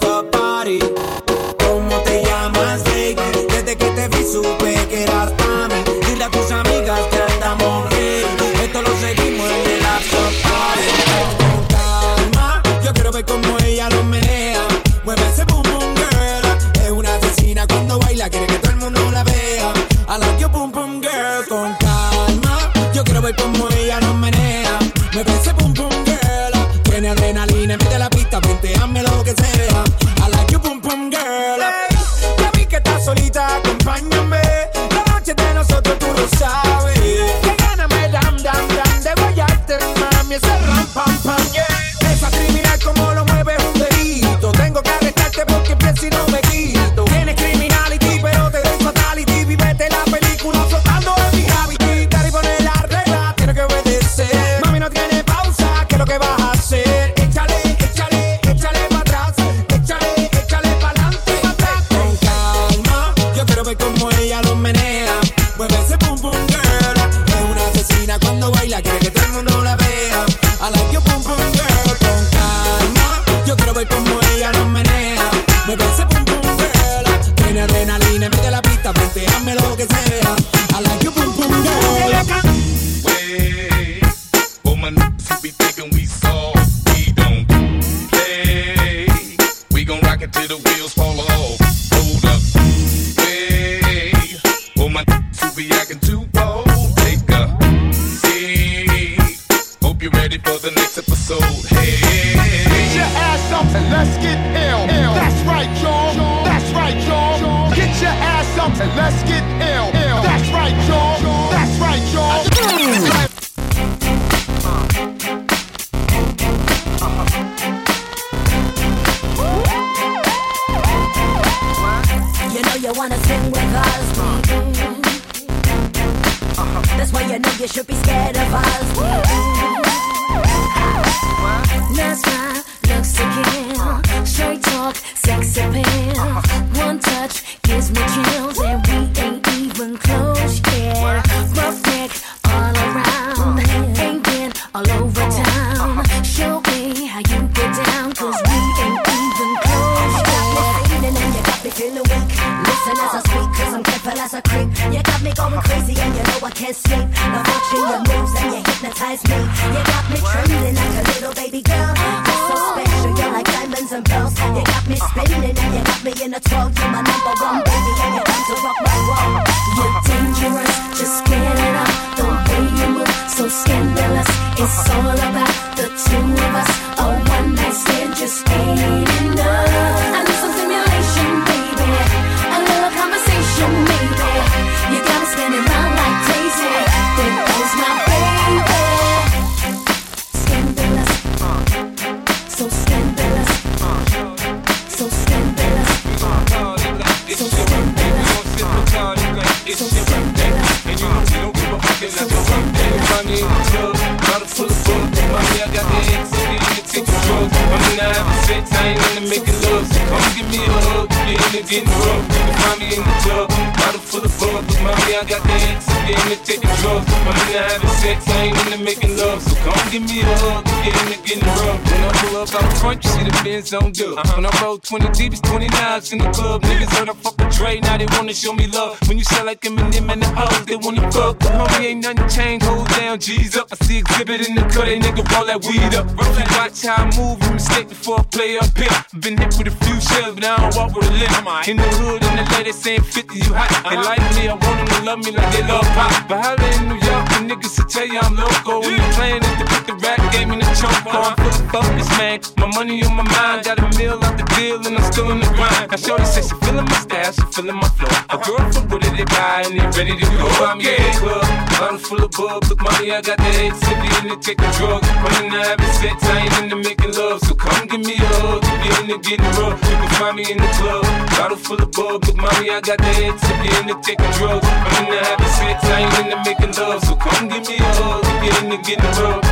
got the activity in to take a drug. Running out of sex, I ain't into making love. So come give me a hug. If you're into getting rough, you can find me in the club. Bottle full of bug, but mommy, I got the activity in to take a drug. Running out of sex, I ain't into making love. So come give me a hug. If you're into getting rough.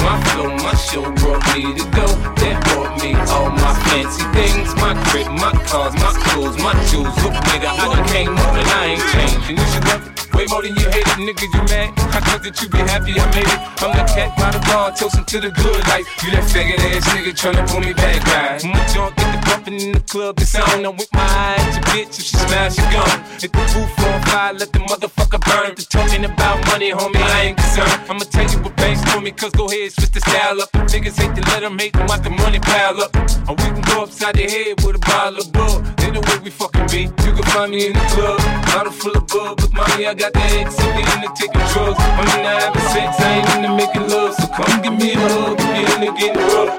My flow, my show brought me to go. That brought me all my fancy things. My crib, my cars, my clothes, my shoes. Look, nigga, I done came up and I ain't changing. You should love it way more than you hate it, nigga. You mad? that you be happy I made it. I'm the cat by the bar, toasting to the good life. You that faggot ass nigga tryna pull me back, right? When my junk get the bumpin' in the club, it's on. I'm with my eyes, your bitch, if she smiles. she gone. Hit the roof on fire, let the motherfucker burn. They talking about money, homie, I ain't concerned. I'ma tell you what banks for me, cause go ahead, switch the style up. The niggas hate to let them hate them, want the money pile up. And we can go upside the head rough.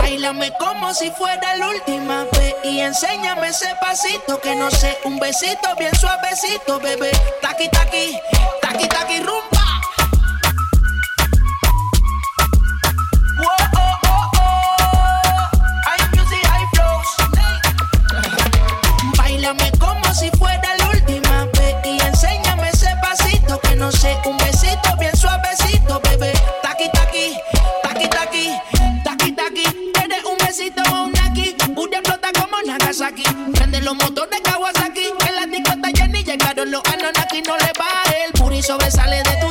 Bailame como si fuera la última vez y enséñame ese pasito que no sé, un besito bien suavecito, bebé. Taqui taqui, taqui taqui rumba. No sé, un besito bien suavecito, bebé. Taqui taqui, taqui taqui, taqui taqui. Eres un besito o un aquí, explota como Nagasaki. Prende los motores Kawasaki, en la disco está llena y llegaron los Anunnaki. No le baje, el puri sobresale de tu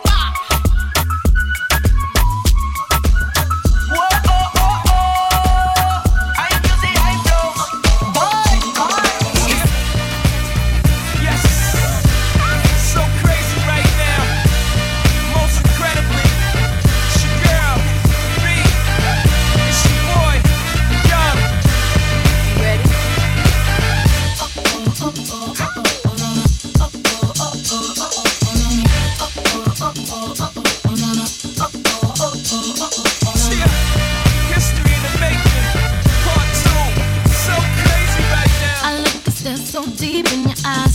Deep in your eyes.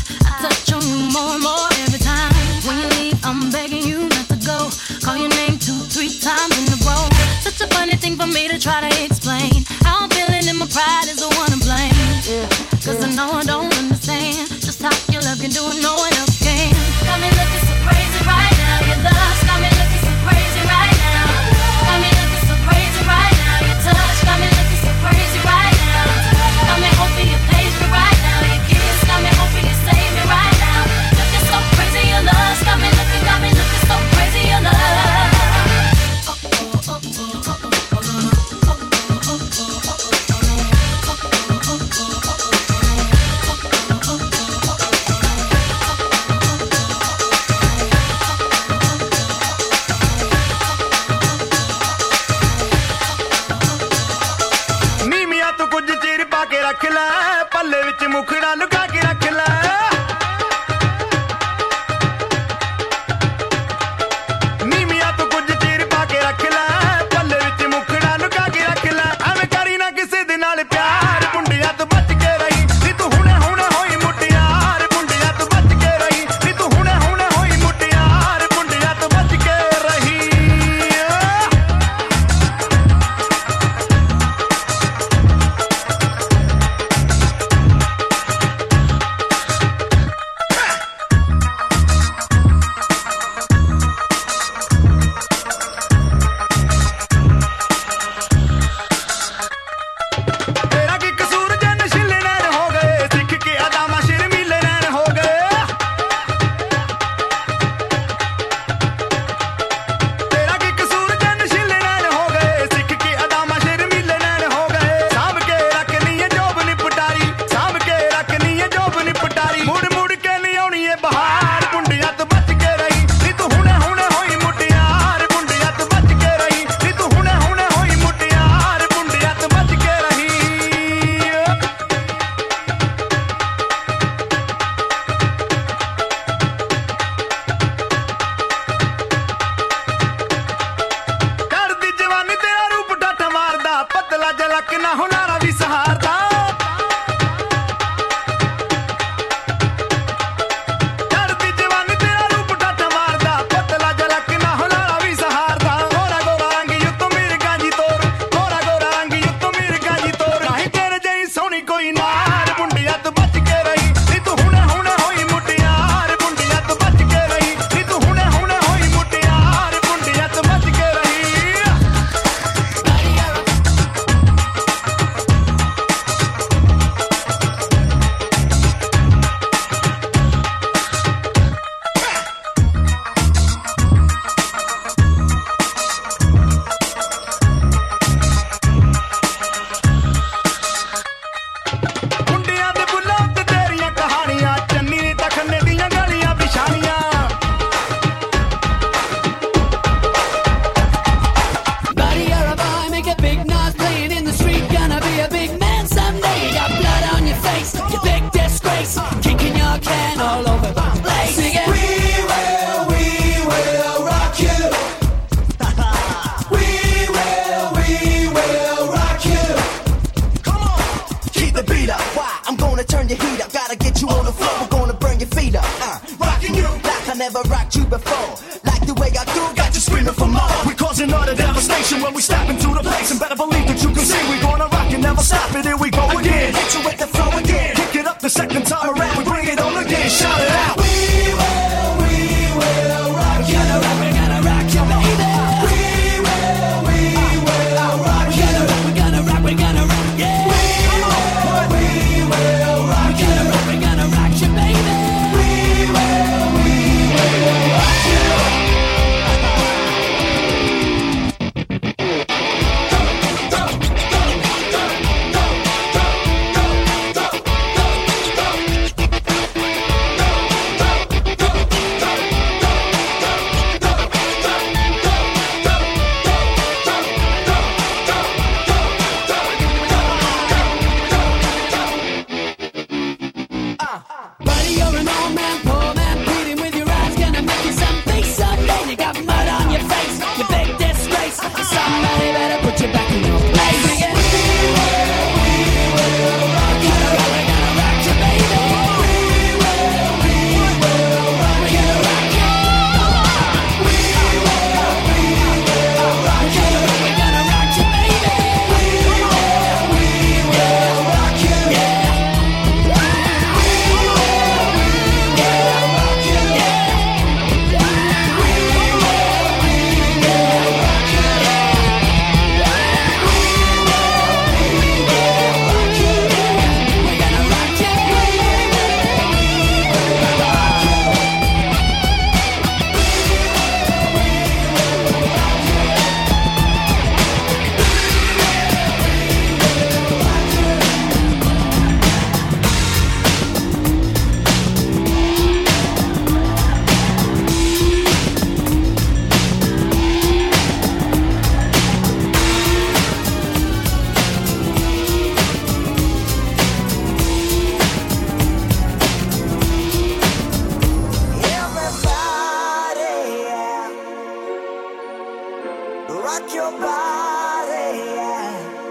Rock your body, yeah.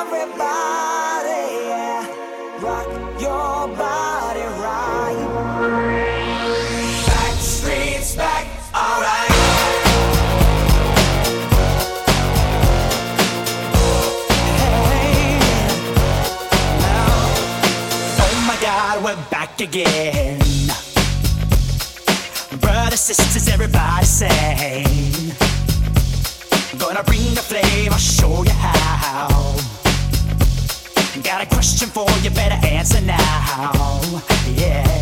Everybody, yeah. Rock your body right. Back streets, back, alright. Oh we're back again. Brothers, sisters, everybody say. show you how. Got a question for you, better answer now. Yeah.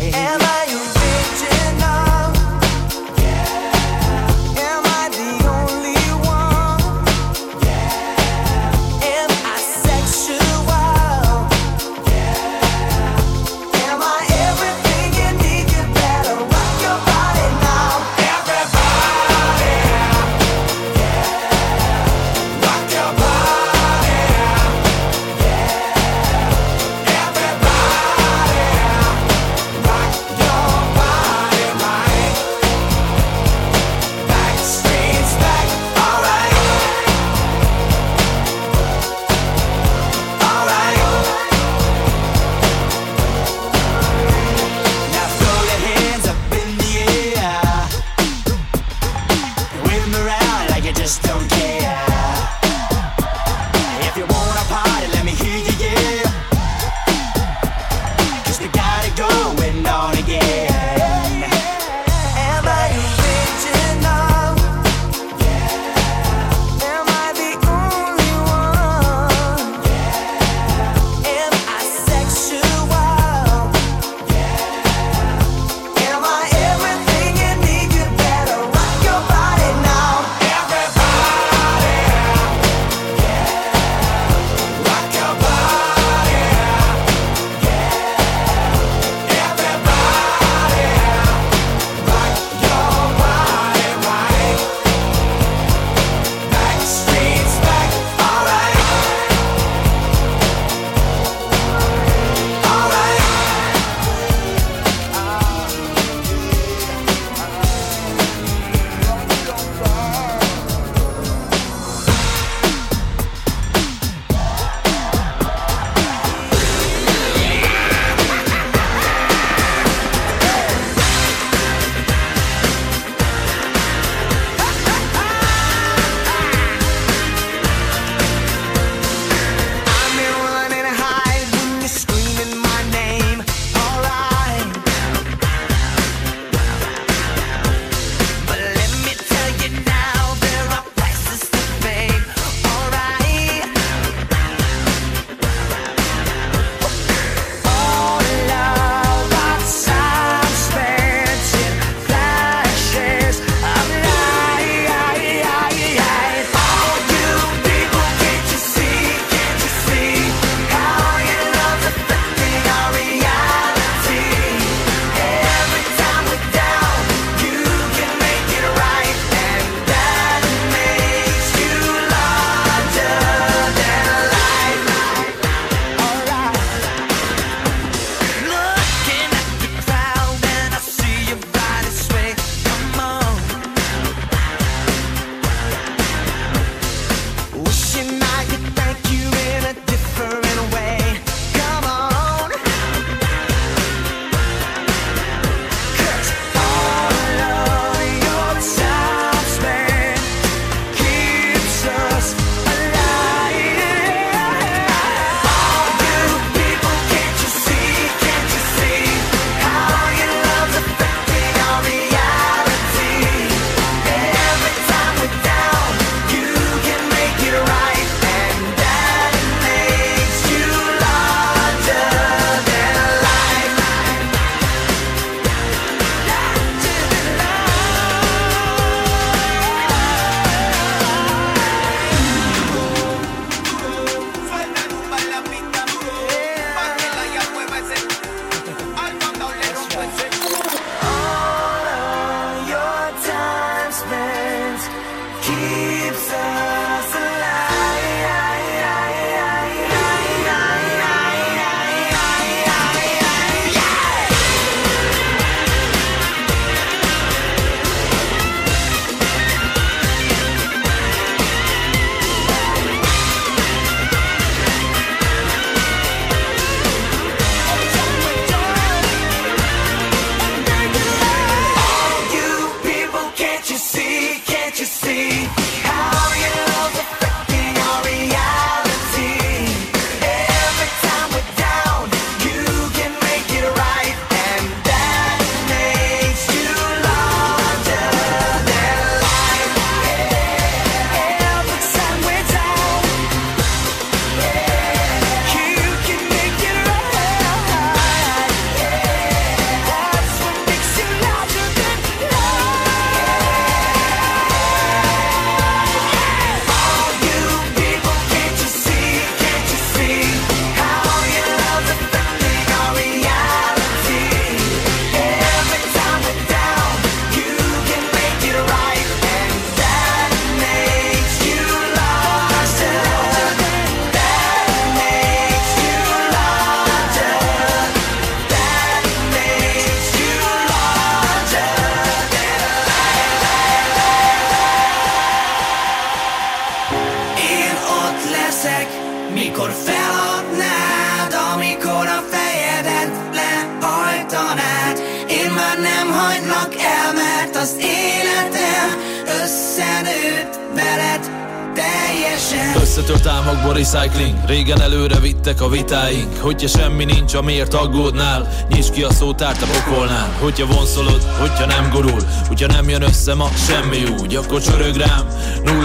Összetört álmokból recycling. Régen előre vittek a vitáink. Hogyha semmi nincs, amiért aggódnál Nyisd ki a szótárt a pokolnál. Hogyha vonszolod, hogyha nem gurul Hogyha nem jön össze ma semmi úgy Akkor csörög rám.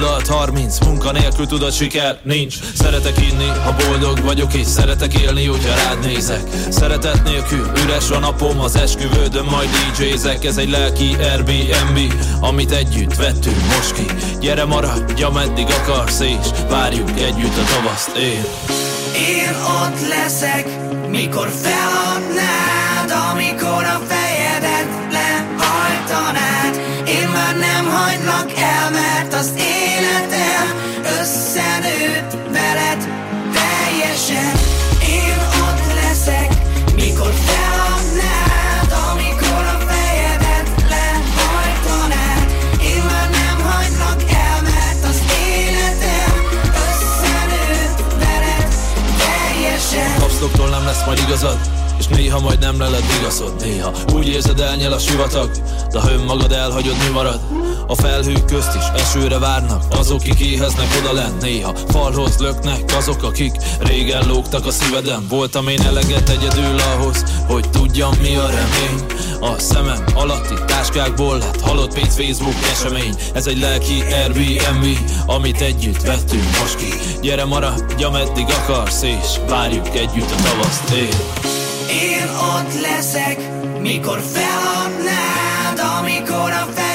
0630 Munka nélkül tudod siker nincs. Szeretek inni, ha boldog vagyok És szeretek élni, hogyha rád nézek. Szeretet nélkül üres a napom Az esküvődön majd DJ-zek Ez egy lelki Airbnb Amit együtt vettünk most ki. Gyere maradj, ameddig akarsz És várjuk együtt a tavaszt én Én ott leszek, mikor feladnád, amikor a fejedet lehajtanád. Én már nem hagylak el, mert az életem összenőtt Kapszloktól nem lesz majd igazad és néha majd nem leled igazod Néha úgy érzed elnyel a sivatag. De ha önmagad elhagyod mi marad? A felhők közt is esőre várnak Azok, kik éheznek oda lent. Néha falhoz löknek azok, akik Régen lógtak a szíveden. Voltam én eleget egyedül ahhoz Hogy tudjam mi a remény. A szemem alatti táskákból lett Halott pénz Facebook esemény. Ez egy lelki Airbnb Amit együtt vettünk most ki. Gyere maradj, ameddig akarsz És várjuk együtt a tavaszt. Én Én ott leszek, mikor feladnád, amikor a fejedet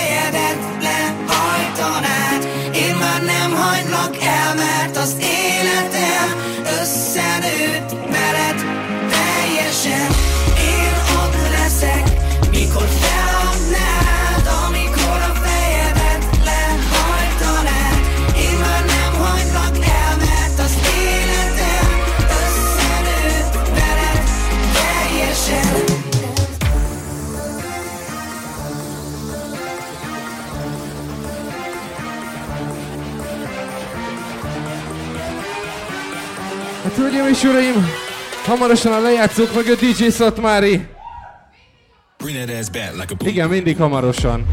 Hát hölgyeim és uraim, hamarosan a lejátszók mögött DJ Szatmári. A Igen, mindig hamarosan.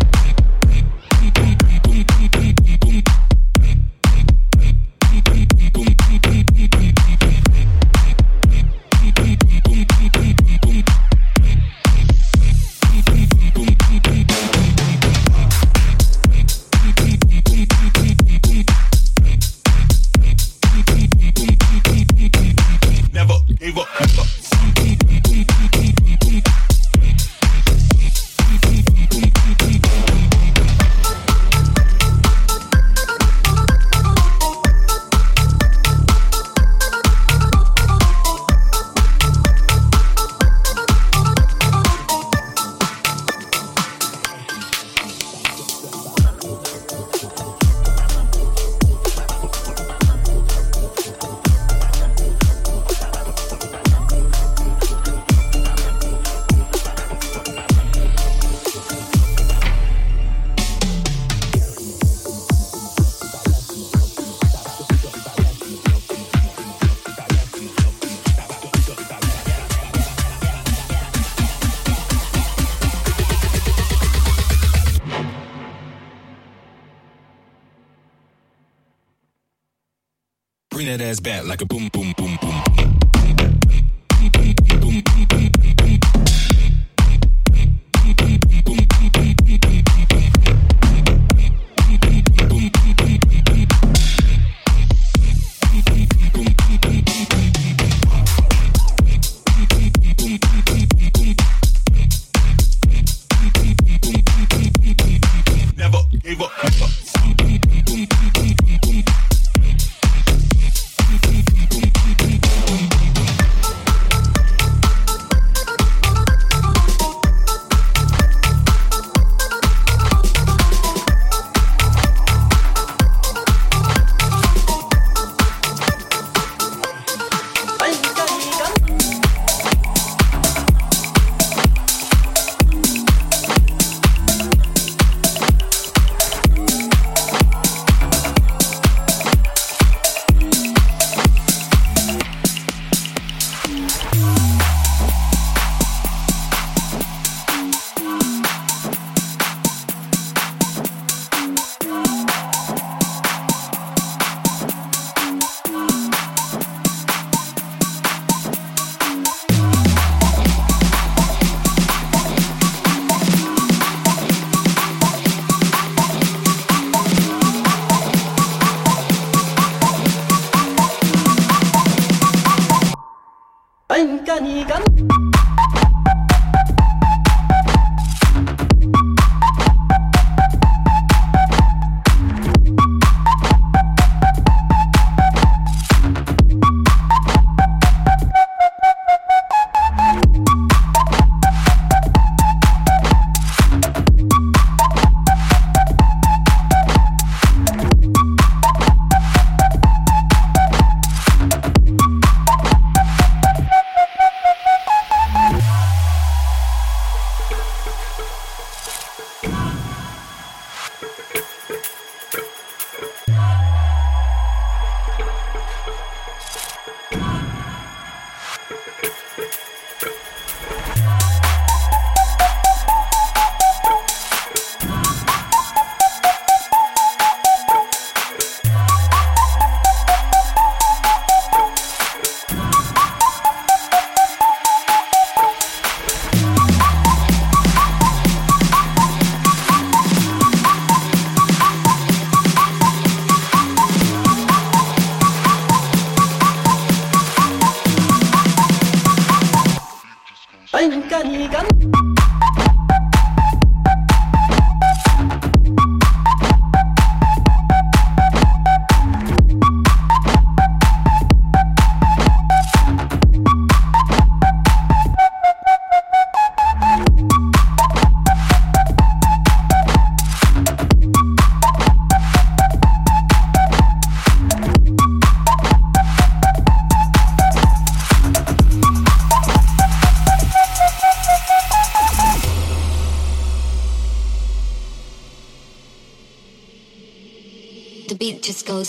like a boom boom.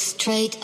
Straight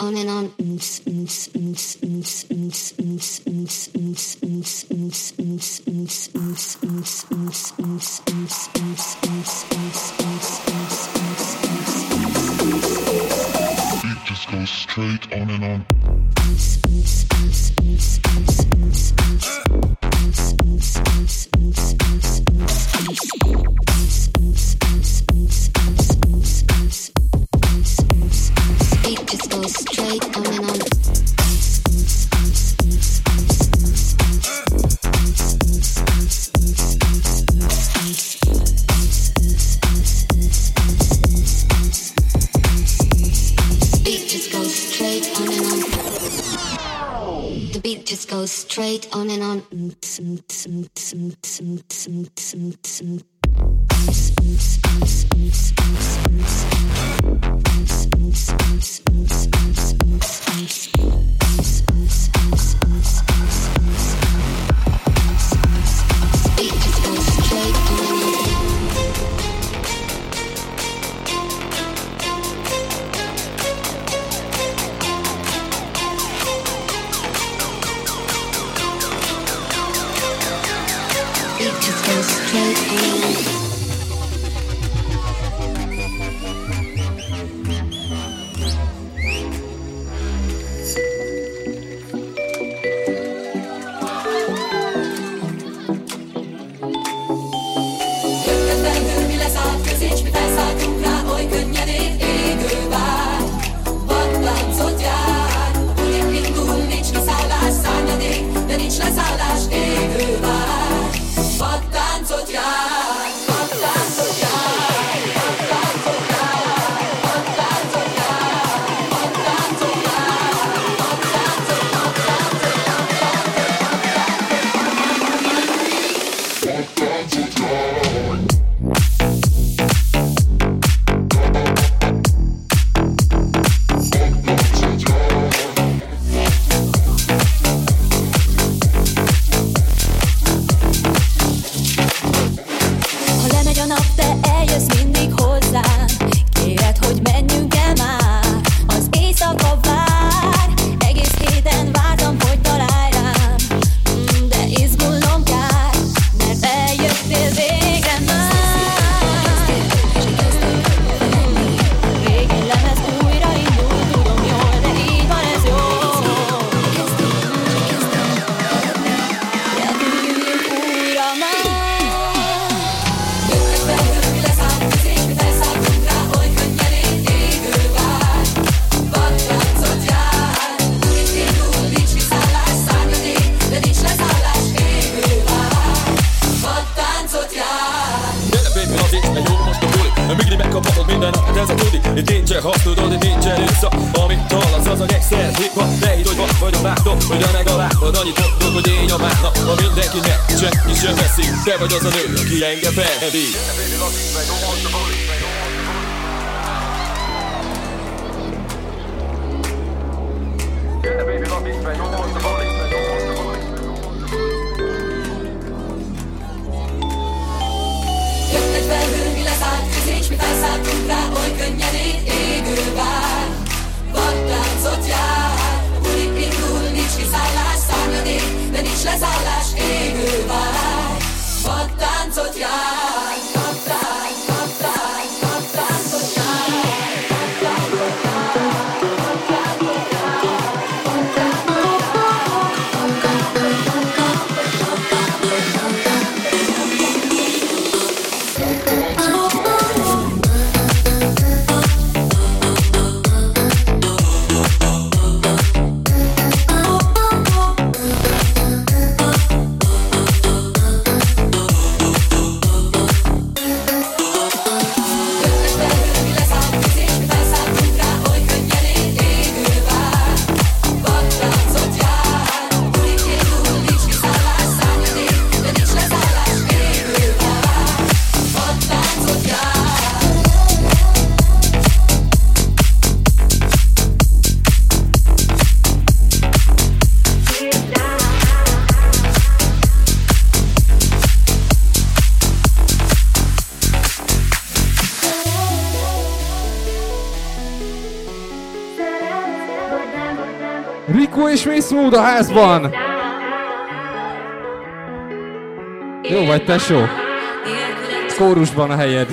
Mood a házban! Jó vagy, tesó? Kórusban a helyed.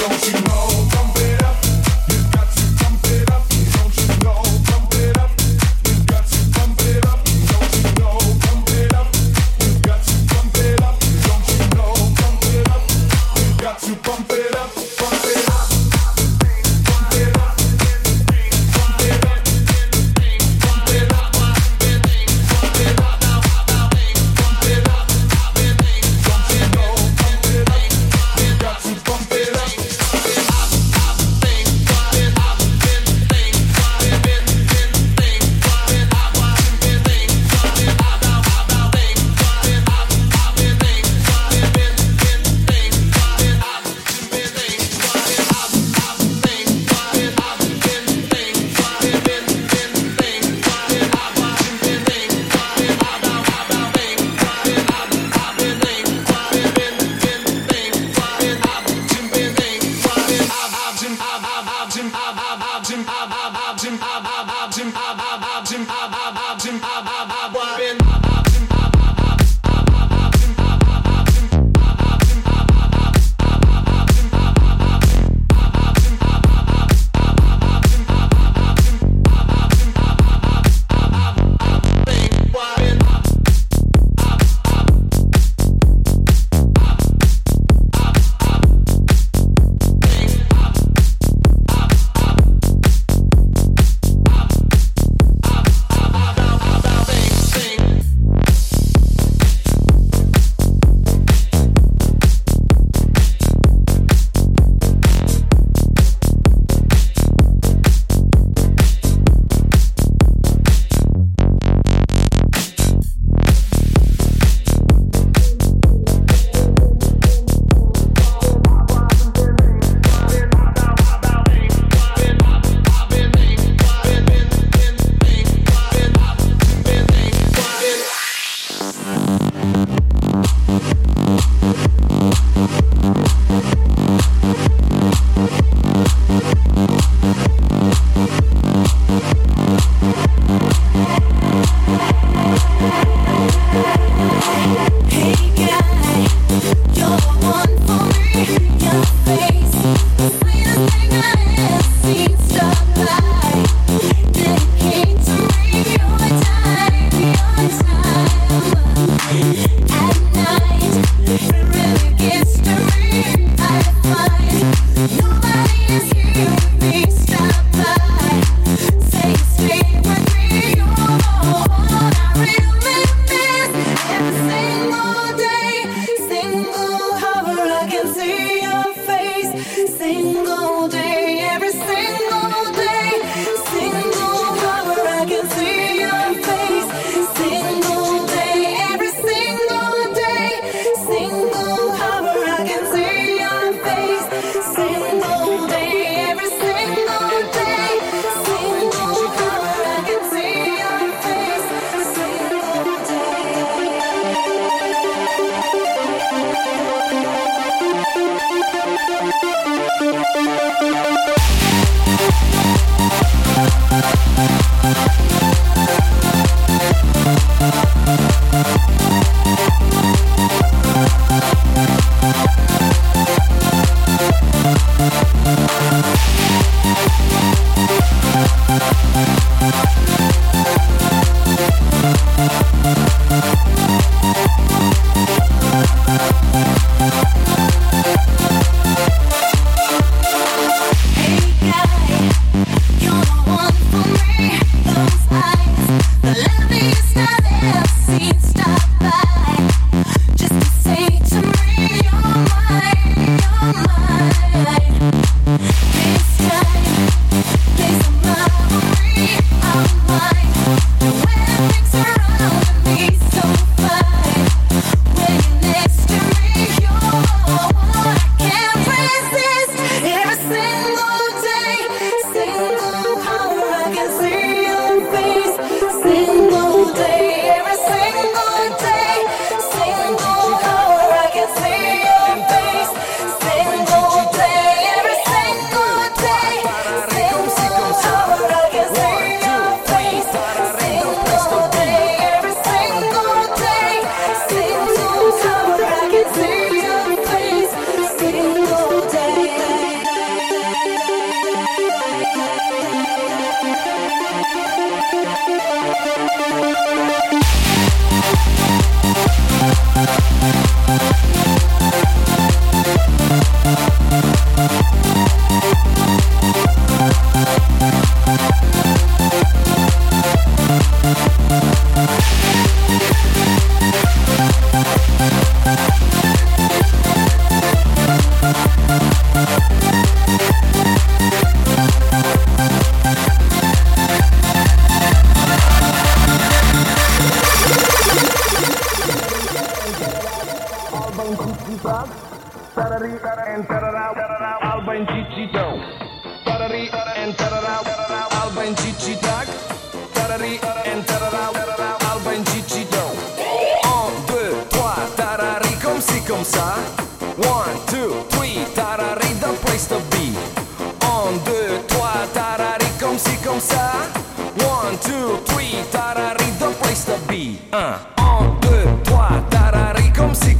Don't you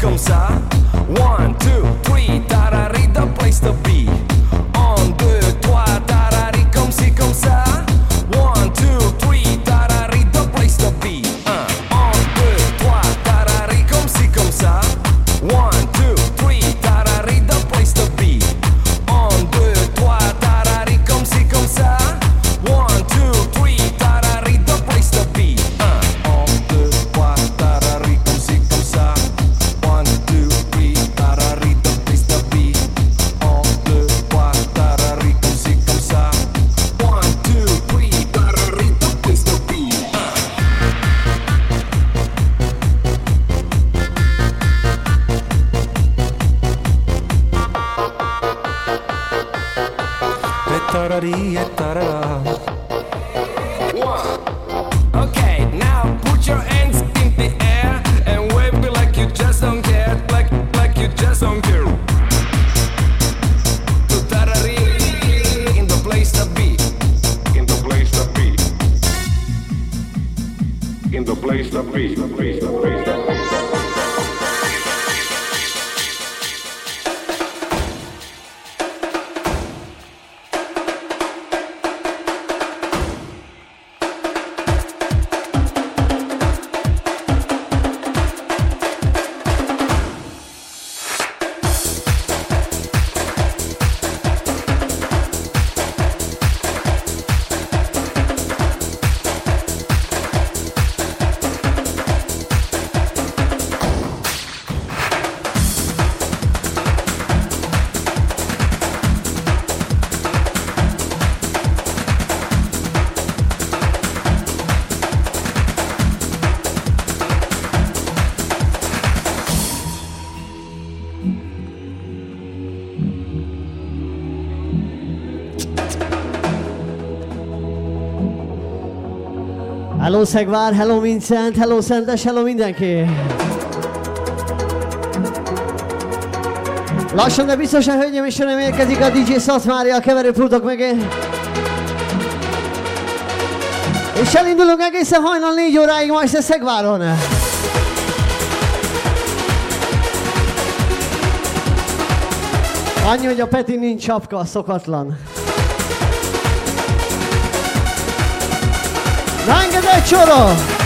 comme ça. One, two, three, tarari, the place to be. Hello Szegvár, hello Vincent, hello Szentes, hello mindenki! Lassan, de biztosan, hölgyeim és uraim, érkezik a DJ Szatmária a keverőpultok mögé. És elindulunk egészen hajnal négy óráig majd este Szegváron. Annyi, hogy a Peti nincs sapka, szokatlan. Ránk engedd egy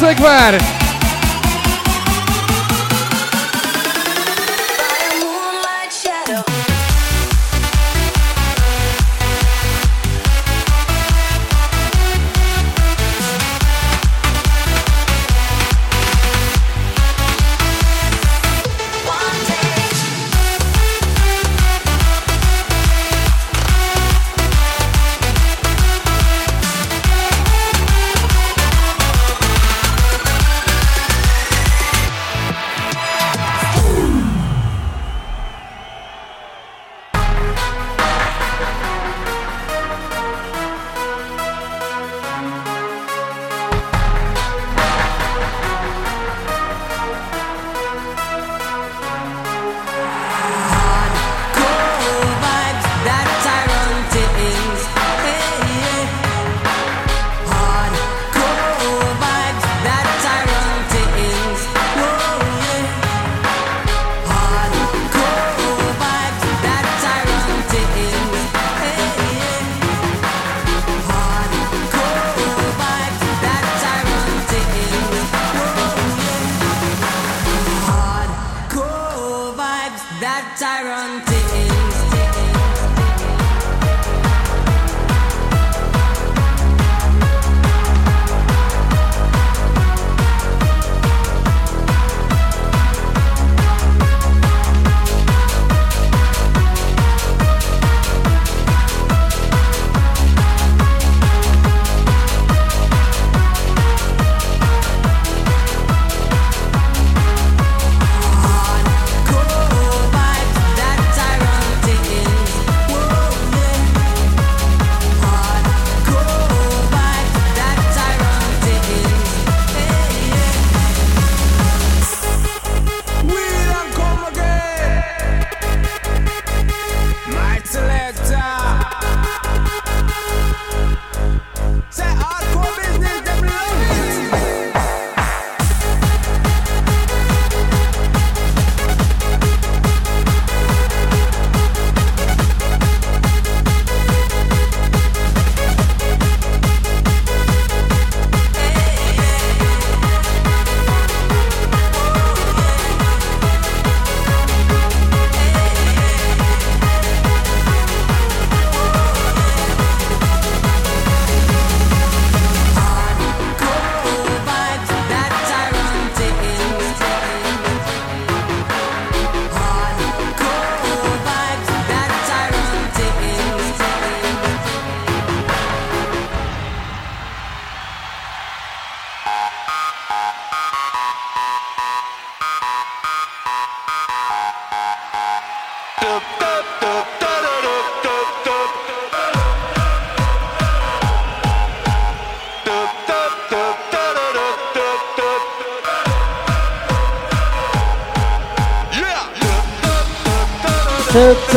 seguir.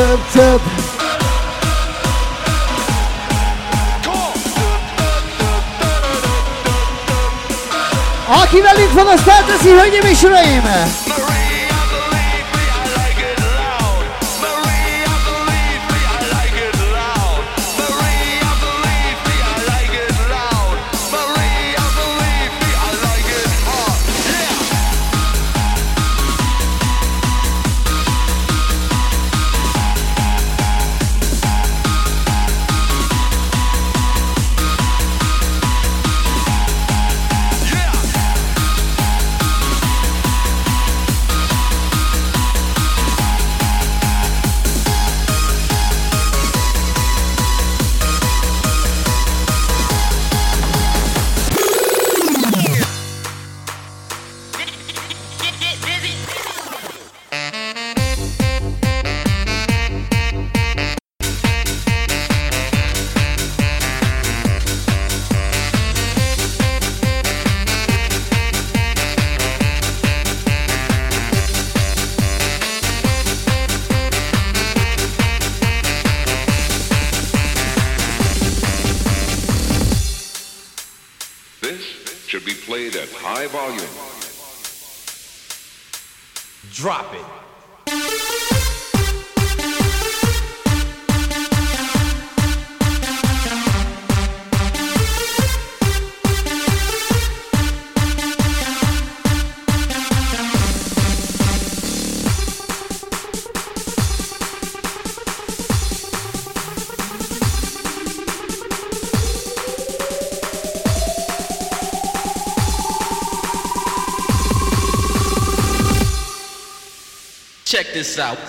több, több. Aki velünk van, azt elteszi, hölgyeim és uraim! This out.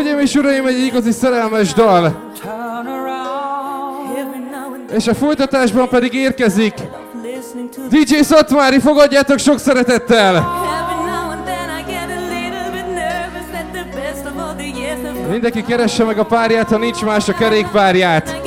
Hölgyeim és uraim, egy igazi szerelmes dal. És a folytatásban pedig érkezik DJ Szatmári, fogadjátok sok szeretettel! Mindenki keresse meg a párját, ha nincs más a kerékpárját.